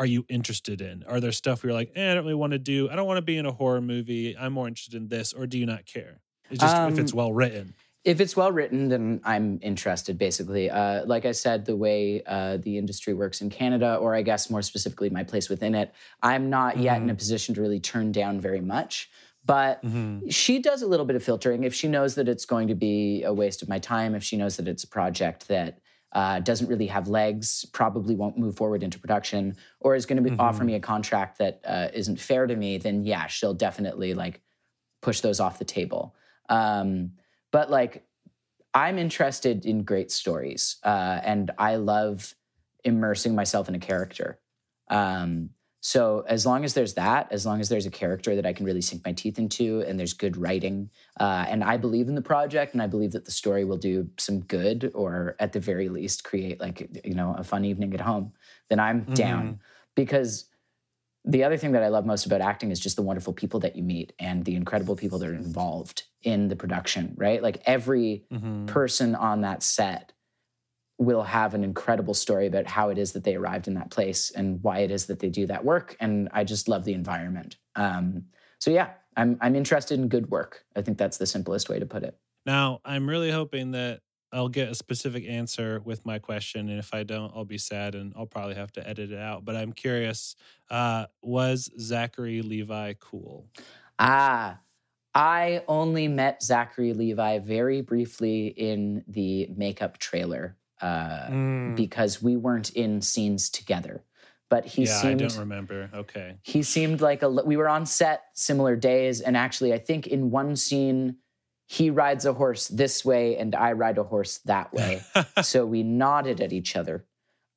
are you interested in are there stuff where you're like eh, i don't really want to do i don't want to be in a horror movie i'm more interested in this or do you not care it's just um, if it's um, well written if it's well written, then I'm interested. Basically, uh, like I said, the way uh, the industry works in Canada, or I guess more specifically, my place within it, I'm not mm-hmm. yet in a mm-hmm. position to really turn down very much. But mm-hmm. she does a little bit of filtering. If she knows that it's going to be a waste of my time, if she knows that it's a project that uh, doesn't really have legs, probably won't move forward into production, or is going to mm-hmm. offer me a contract that uh, not fair to me, then yeah, she'll definitely like push those off the table. Um, but like, I'm interested in great stories, uh, and I love immersing myself in a character. Um, so as long as there's that, as long as there's a character that I can really sink my teeth into, and there's good writing, uh, and I believe in the project, and I believe that the story will do some good, or at the very least create like you know a fun evening at home, then I'm mm-hmm. down. Because the other thing that I love most about acting is just the wonderful people that you meet and the incredible people that are involved in the production, right? Like every mm-hmm. person on that set will have an incredible story about how it is that they arrived in that place and why it is that they do that work. And I just love the environment. Um, so yeah, I'm I'm interested in good work. I think that's the simplest way to put it. Now, I'm really hoping that I'll get a specific answer with my question, and if I don't, I'll be sad and I'll probably have to edit it out. But I'm curious: uh, was Zachary Levi cool? Ah, I only met Zachary Levi very briefly in the makeup trailer uh, mm. because we weren't in scenes together. But he yeah, seemed. I don't remember. Okay. He seemed like a. We were on set similar days, and actually, I think in one scene, he rides a horse this way and I ride a horse that way. so we nodded at each other.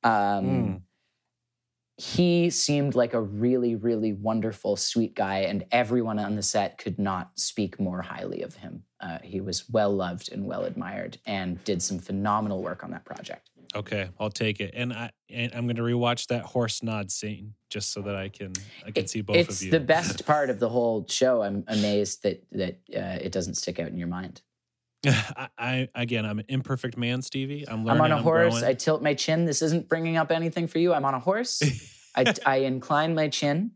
Um, mm he seemed like a really, really wonderful, sweet guy, and everyone on the set could not speak more highly of him. Uh, he was well loved and well admired, and did some phenomenal work on that project. Okay, I'll take it, and I and I'm going to rewatch that horse nod scene just so that I can I can it, see both of you. It's the best part of the whole show. I'm amazed that that uh, it doesn't stick out in your mind. I, I, again, I'm an imperfect man, Stevie. I'm learning. I'm on a I'm horse. Growing. I tilt my chin. This isn't bringing up anything for you. I'm on a horse. I, I incline my chin.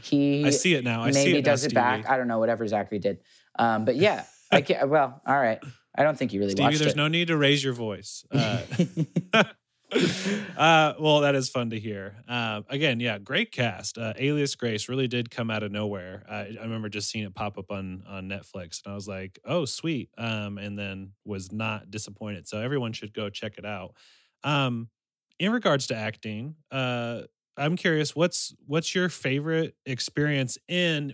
He I see it now. I maybe it does now, it back. I don't know. Whatever Zachary did. Um, but yeah, I can't. Well, all right. I don't think you really Stevie, there's it. no need to raise your voice. Uh, uh, well, that is fun to hear. Uh, again, yeah, great cast. Uh, Alias Grace really did come out of nowhere. I remember just seeing it pop up on on Netflix, and I was like, "Oh, sweet!" Um, and then was not disappointed. So everyone should go check it out. Um, in regards to acting, uh, I'm curious what's what's your favorite experience in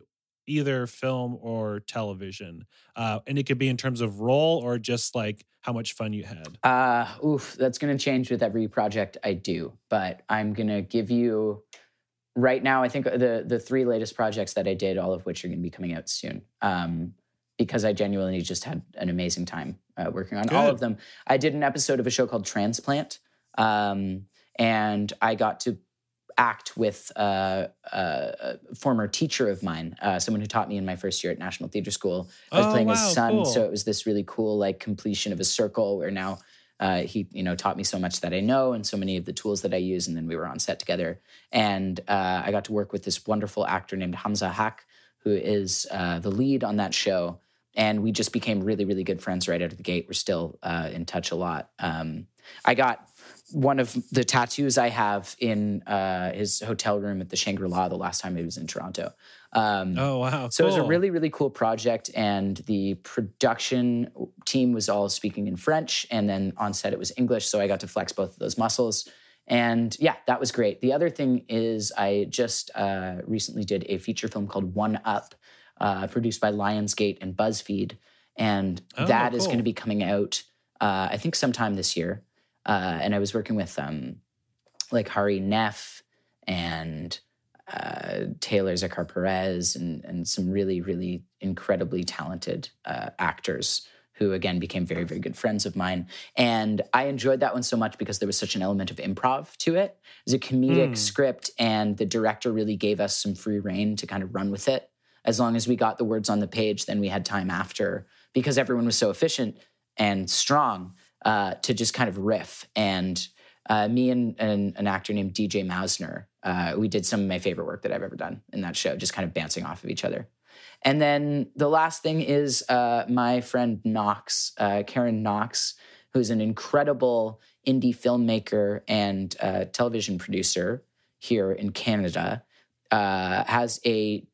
either film or television, uh, and it could be in terms of role or just like how much fun you had? Uh, oof, that's going to change with every project I do. But I'm going to give you right now. I think the the three latest projects that I did, all of which are going to be coming out soon, um, because I genuinely just had an amazing time uh, working on Good. all of them. I did an episode of a show called Transplant, um, and I got to act with uh, uh, a former teacher of mine, uh, someone who taught me in my first year at National Theatre School. I was oh, playing wow, his son, cool. so it was this really cool like completion of a circle where now uh, he you know taught me so much that I know and so many of the tools that I use, and then we were on set together, and uh, I got to work with this wonderful actor named Hamza Haq, who is uh, the lead on that show. And we just became really, really good friends right out of the gate. We're still in touch a lot. Um, I got one of the tattoos I have in uh, his hotel room at the Shangri La the last time he was in Toronto. Um, oh wow! So cool. it was a really really cool project, and the production team was all speaking in French, and then on set it was English. So I got to flex both of those muscles, and yeah, that was great. The other thing is I just uh, recently did a feature film called One Up, uh, produced by Lionsgate and BuzzFeed, and oh, that cool. is going to be coming out. Uh, I think sometime this year. Uh, and I was working with um, like Hari Nef and uh, Taylor Zakhar Perez and, and some really, really incredibly talented uh, actors who again became very, very good friends of mine. And I enjoyed that one so much because there was such an element of improv to it. It was a comedic mm. script, and the director really gave us some free rein to kind of run with it. as long as we got the words on the page, then we had time after because everyone was so efficient and strong uh, to just kind of riff. And uh, me and, and, an actor named DJ Mausner, uh, we did some of my favorite work that I've ever done in that show, just kind of bouncing off of each other. And then the last thing is uh, my friend Knox, uh, Karen Knox, who's an incredible indie filmmaker and uh, television producer here in Canada, has a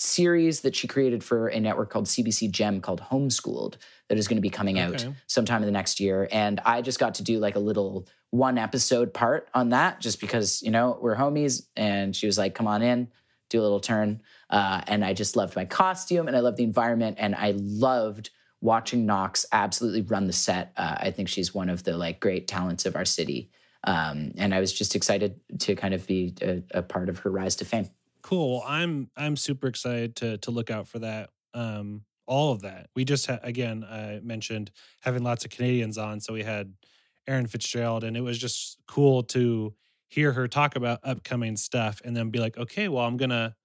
series that she created for a network called CBC Gem called Homeschooled that is going to be coming okay. out sometime in the next year. And I just got to do like a little one episode part on that just because, you know, we're homies. And she was like, come on in, do a little turn. Uh, and I just loved my costume and I loved the environment. And I loved watching Knox absolutely run the set. Uh, I think she's one of the like great talents of our city. Um, and I was just excited to kind of be a, a, part of her rise to fame. Cool. I'm I'm super excited to to look out for that. Um, all of that. We just ha- again I mentioned having lots of Canadians on, so we had Erin Fitzgerald, and it was just cool to hear her talk about upcoming stuff, and then be like, okay, well, I'm gonna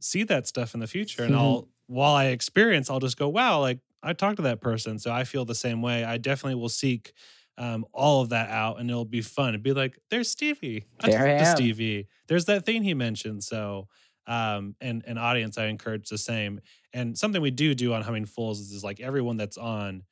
see that stuff in the future, and I'll while I experience, I'll just go, wow, like I talked to that person. So I feel the same way. I definitely will seek um, all of that out and it'll be fun. It'd be like, there's Stevie. I there I am. Stevie. There's that thing he mentioned. So, um, and an audience, I encourage the same. And something we do do on Humming Fools is, is like everyone that's on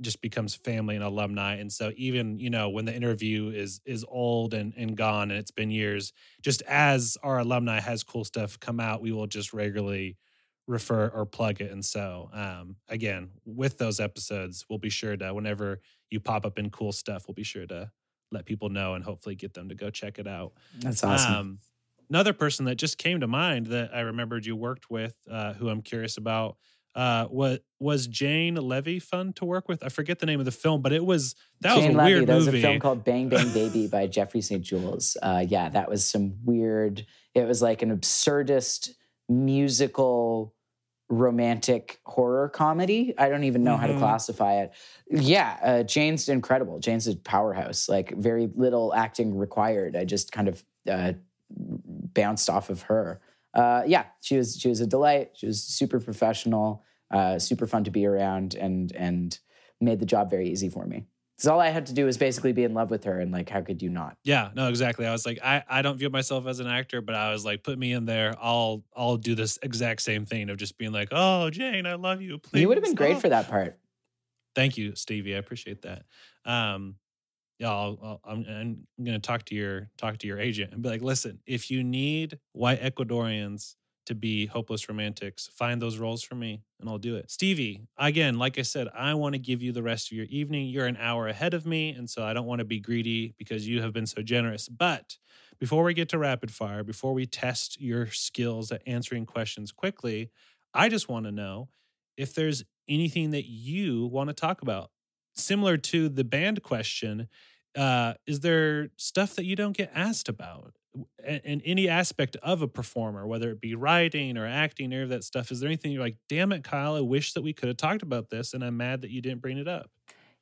just becomes family and alumni. And so even, you know, when the interview is is old and, and gone and it's been years, just as our alumni has cool stuff come out, we will just regularly refer or plug it. And so, um, again, with those episodes, we'll be sure to, whenever you pop up in cool stuff, we'll be sure to let people know and hopefully get them to go check it out. That's awesome. Um, another person that just came to mind that I remembered you worked with, uh, who I'm curious about, uh, what was Jane Levy fun to work with? I forget the name of the film, but it was that Jane was a Levy, weird that movie. was a film called Bang Bang Baby by Jeffrey St. Jules. Uh, yeah, that was some weird. It was like an absurdist musical romantic horror comedy. I don't even know mm-hmm. how to mm-hmm. classify it. Yeah, uh, Jane's incredible. Jane's a powerhouse. Like very little acting required. I just kind of uh, bounced off of her. Uh, yeah, she was she was a delight. She was super professional, uh, super fun to be around, and and made the job very easy for me. Because all I had to do was basically be in love with her, and like, how could you not? Yeah, no, exactly. I was like, I, I don't view myself as an actor, but I was like, put me in there. I'll I'll do this exact same thing of just being like, oh, Jane, I love you. Please, you would have been great for that part. Thank you, Stevie. I appreciate that. Um, yeah, I'll, i am I'm going to talk to your talk to your agent and be like, listen, if you need white Ecuadorians to be hopeless romantics. Find those roles for me and I'll do it. Stevie, again, like I said, I want to give you the rest of your evening. You're an hour ahead of me. And so I don't want to be greedy because you have been so generous. But before we get to rapid fire, before we test your skills at answering questions quickly, I just want to know if there's anything that you want to talk about. Similar to the band question, uh, is there stuff that you don't get asked about? in any aspect of a performer, whether it be writing or acting, or that stuff, is there anything you're like, damn it, Kyle, I wish that we could have talked about this, and I'm mad that you didn't bring it up?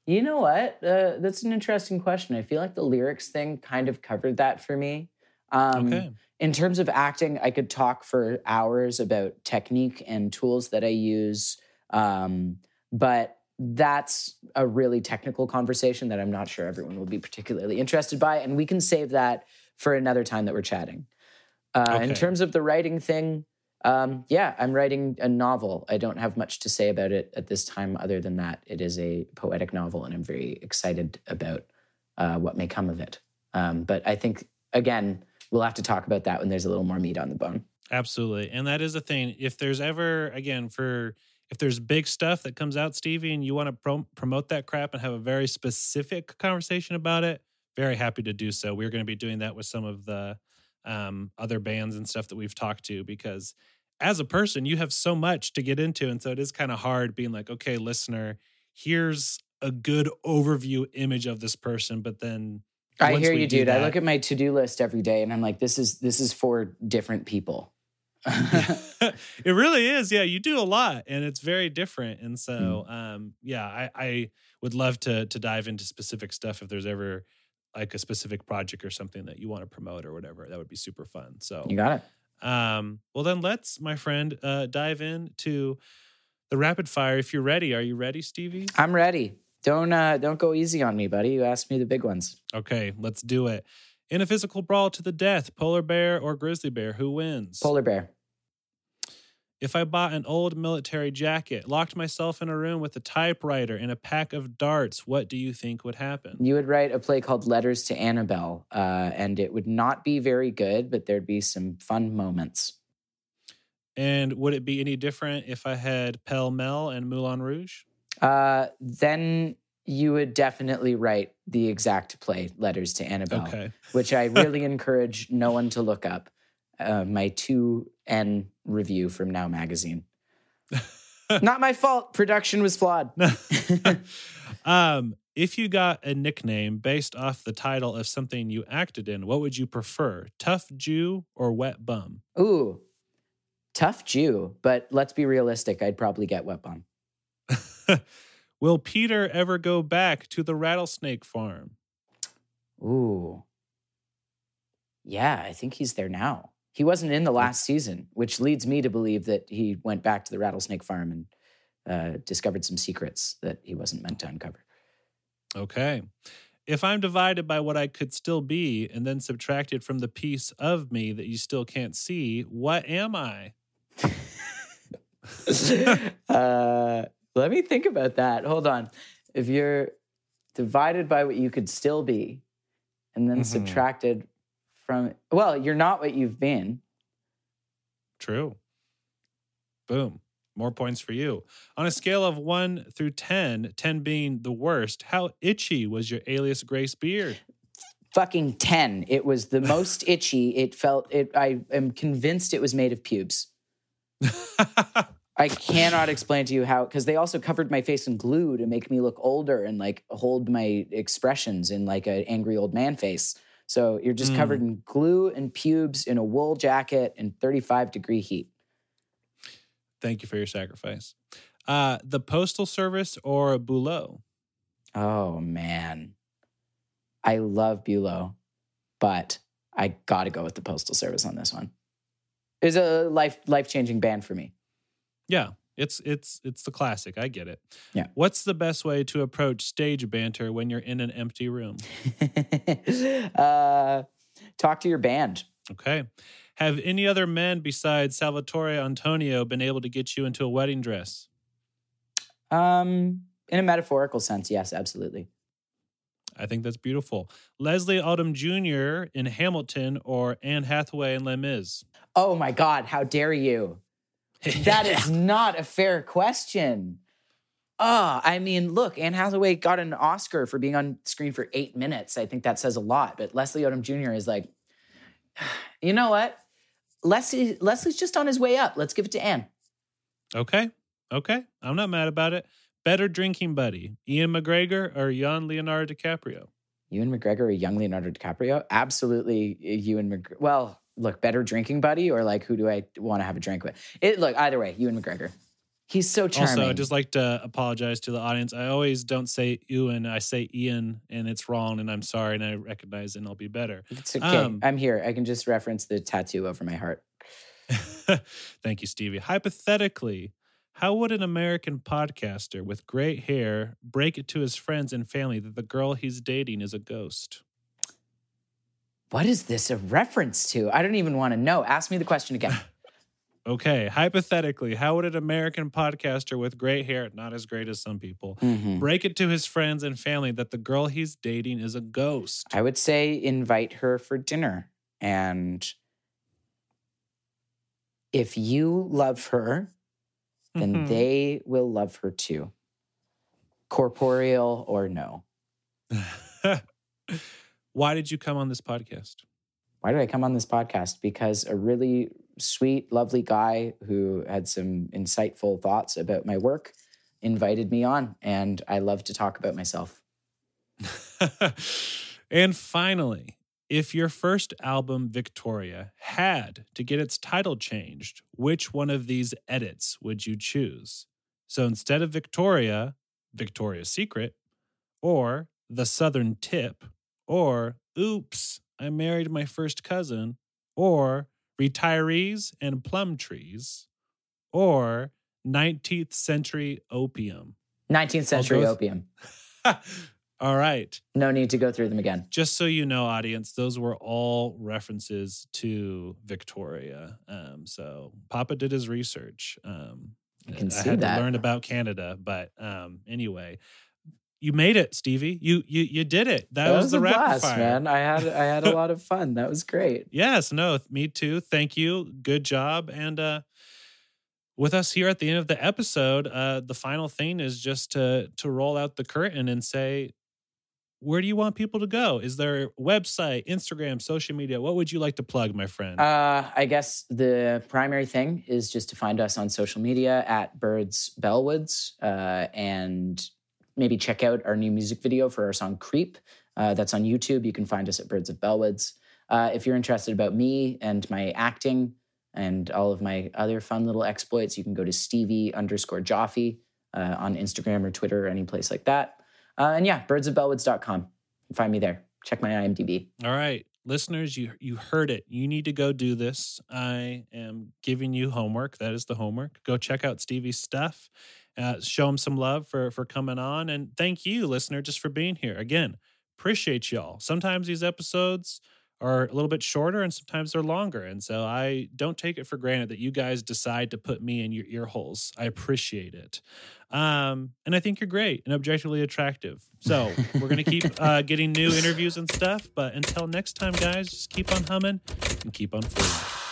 You know what? Uh, that's an interesting question. I feel like the lyrics thing kind of covered that for me. Um, okay. In terms of acting, I could talk for hours about technique and tools that I use, um, but that's a really technical conversation that I'm not sure everyone will be particularly interested by, and we can save that for another time that we're chatting. Uh, okay. In terms of the writing thing, um, yeah, I'm writing a novel. I don't have much to say about it at this time, other than that it is a poetic novel, and I'm very excited about uh, what may come of it. Um, but I think again, we'll have to talk about that when there's a little more meat on the bone. Absolutely, and that is the thing. If there's ever again for if there's big stuff that comes out, Stevie, and you want to pro- promote that crap and have a very specific conversation about it, very happy to do so. We're going to be doing that with some of the um, other bands and stuff that we've talked to because as a person, you have so much to get into. And so it is kind of hard being like, okay, listener, here's a good overview image of this person, but then I hear you, dude. That, I look at my to-do list every day and I'm like, this is this is for different people. it really is. Yeah, you do a lot and it's very different. And so mm. um, yeah, I, I would love to to dive into specific stuff if there's ever like a specific project or something that you want to promote or whatever. That would be super fun. So you got it. Um, well, then let's, my friend, uh, dive into the rapid fire. If you're ready, are you ready, Stevie? I'm ready. Don't uh, don't go easy on me, buddy. You asked me the big ones. Okay, let's do it. In a physical brawl to the death, polar bear or grizzly bear, who wins? Polar bear. If I bought an old military jacket, locked myself in a room with a typewriter and a pack of darts, what do you think would happen? You would write a play called Letters to Annabelle, uh, and it would not be very good, but there'd be some fun moments. And would it be any different if I had Pall Mall and Moulin Rouge? Uh, then you would definitely write the exact play, Letters to Annabelle, Okay. which I really encourage no one to look up. Uh, my 2N review from Now Magazine. Not my fault. Production was flawed. um, if you got a nickname based off the title of something you acted in, what would you prefer? Tough Jew or Wet Bum? Ooh, tough Jew, but let's be realistic. I'd probably get wet bum. Will Peter ever go back to the rattlesnake farm? Ooh. Yeah, I think he's there now. He wasn't in the last season, which leads me to believe that he went back to the rattlesnake farm and uh, discovered some secrets that he wasn't meant to uncover. Okay. If I'm divided by what I could still be and then subtracted from the piece of me that you still can't see, what am I? uh, let me think about that. Hold on. If you're divided by what you could still be and then Mhm. subtracted from, well, you're not what you've been. True. Boom. More points for you. On a scale of 1 through 10, 10 being the worst, how itchy was your alias Grace beard? Fucking 10. It was the most itchy. It felt, it. I am convinced it was made of pubes. I cannot explain to you how, because they also covered my face in glue to make me look older and like hold my expressions in like an angry old man face. So you're just Mm. covered in glue and pubes in a wool jacket in 35 degree heat. Thank you for your sacrifice. Uh, the Postal Service or a Bulow? Oh man. I love Bulow, but I gotta go with the Postal Service on this one. It's a life life changing band for me. Yeah, it's it's it's the classic. I get it. Yeah. What's the best way to approach stage banter when you're in an empty room? uh, talk to your band. Okay. Have any other men besides Salvatore Antonio been able to get you into a wedding dress? Um, in a metaphorical sense, yes, absolutely. I think that's beautiful. Leslie Odom Jr. in Hamilton or Anne Hathaway in Les Mis? Oh my God, how dare you? That is not a fair question. Oh, I mean, look, Anne Hathaway got an Oscar for being on screen for eight minutes. I think that says a lot. But Leslie Odom Jr. is like, you know what? Leslie, Leslie's just on his way up. Let's give it to Anne. Okay. Okay. I'm not mad about it. Better drinking buddy, Ian McGregor or young Leonardo DiCaprio? Ewan McGregor or young Leonardo DiCaprio? Absolutely, uh, Ewan McGregor. Well, look, better drinking buddy or like who do I want to have a drink with? It look either way, Ewan McGregor. He's so charming. Also, I'd just like to apologize to the audience. I always don't say Ewan, I say Ian, and it's wrong, and I'm sorry, and I recognize, and I'll be better. it's okay. um, I'm here. I can just reference the tattoo over my heart. Thank you, Stevie. Hypothetically, how would an American podcaster with great hair break it to his friends and family that the girl he's dating is a ghost? What is this a reference to? I don't even want to know. Ask me the question again. Okay, hypothetically, how would an American podcaster with great hair, not as great as some people, Mhm. break it to his friends and family that the girl he's dating is a ghost? I would say invite her for dinner. And if you love her, then Mhm. they will love her too. Corporeal or no. Why did you come on this podcast? Why did I come on this podcast? Because a really sweet, lovely guy who had some insightful thoughts about my work invited me on, and I love to talk about myself. and finally, if your first album, Victoria, had to get its title changed, which one of these edits would you choose? So instead of Victoria, Victoria's Secret, or The Southern Tip, or Oops, I married my first cousin, or retirees and plum trees, or 19th century opium? 19th century with- opium. All right. No need to go through them again. Just so you know, audience, those were all references to Victoria. Um, so Papa did his research. Um, I can I see had that. to learn about Canada, but um, anyway, you made it, Stevie. You you you did it. That, was, the a blast, fire. man. I had I had a lot of fun. That was great. Yes, no, me too. Thank you. Good job. And uh with us here at the end of the episode, uh the final thing is just to to roll out the curtain and say where do you want people to go? Is there a website, Instagram, social media? What would you like to plug, my friend? Uh, I guess the primary thing is just to find us on social media at Birds Bellwoods uh, and maybe check out our new music video for our song Creep. Uh, that's on YouTube. You can find us at Birds of Bellwoods. Uh, if you're interested about me and my acting and all of my other fun little exploits, you can go to Stevie underscore Joffe uh, on Instagram or Twitter or any place like that. Uh, and yeah, birdsofbellwoods.com. Find me there. Check my IMDb. All right, listeners, you you heard it. You need to go do this. I am giving you homework. That is the homework. Go check out Stevie's stuff. Uh, show them some love for for coming on, and thank you, listener, just for being here. Again, appreciate y'all. Sometimes these episodes are a little bit shorter, and sometimes they're longer, and so I don't take it for granted that you guys decide to put me in your ear holes. I appreciate it. Um, and I think you're great and objectively attractive. So we're gonna keep uh, getting new interviews and stuff. But until next time, guys, just keep on humming and keep on fooling.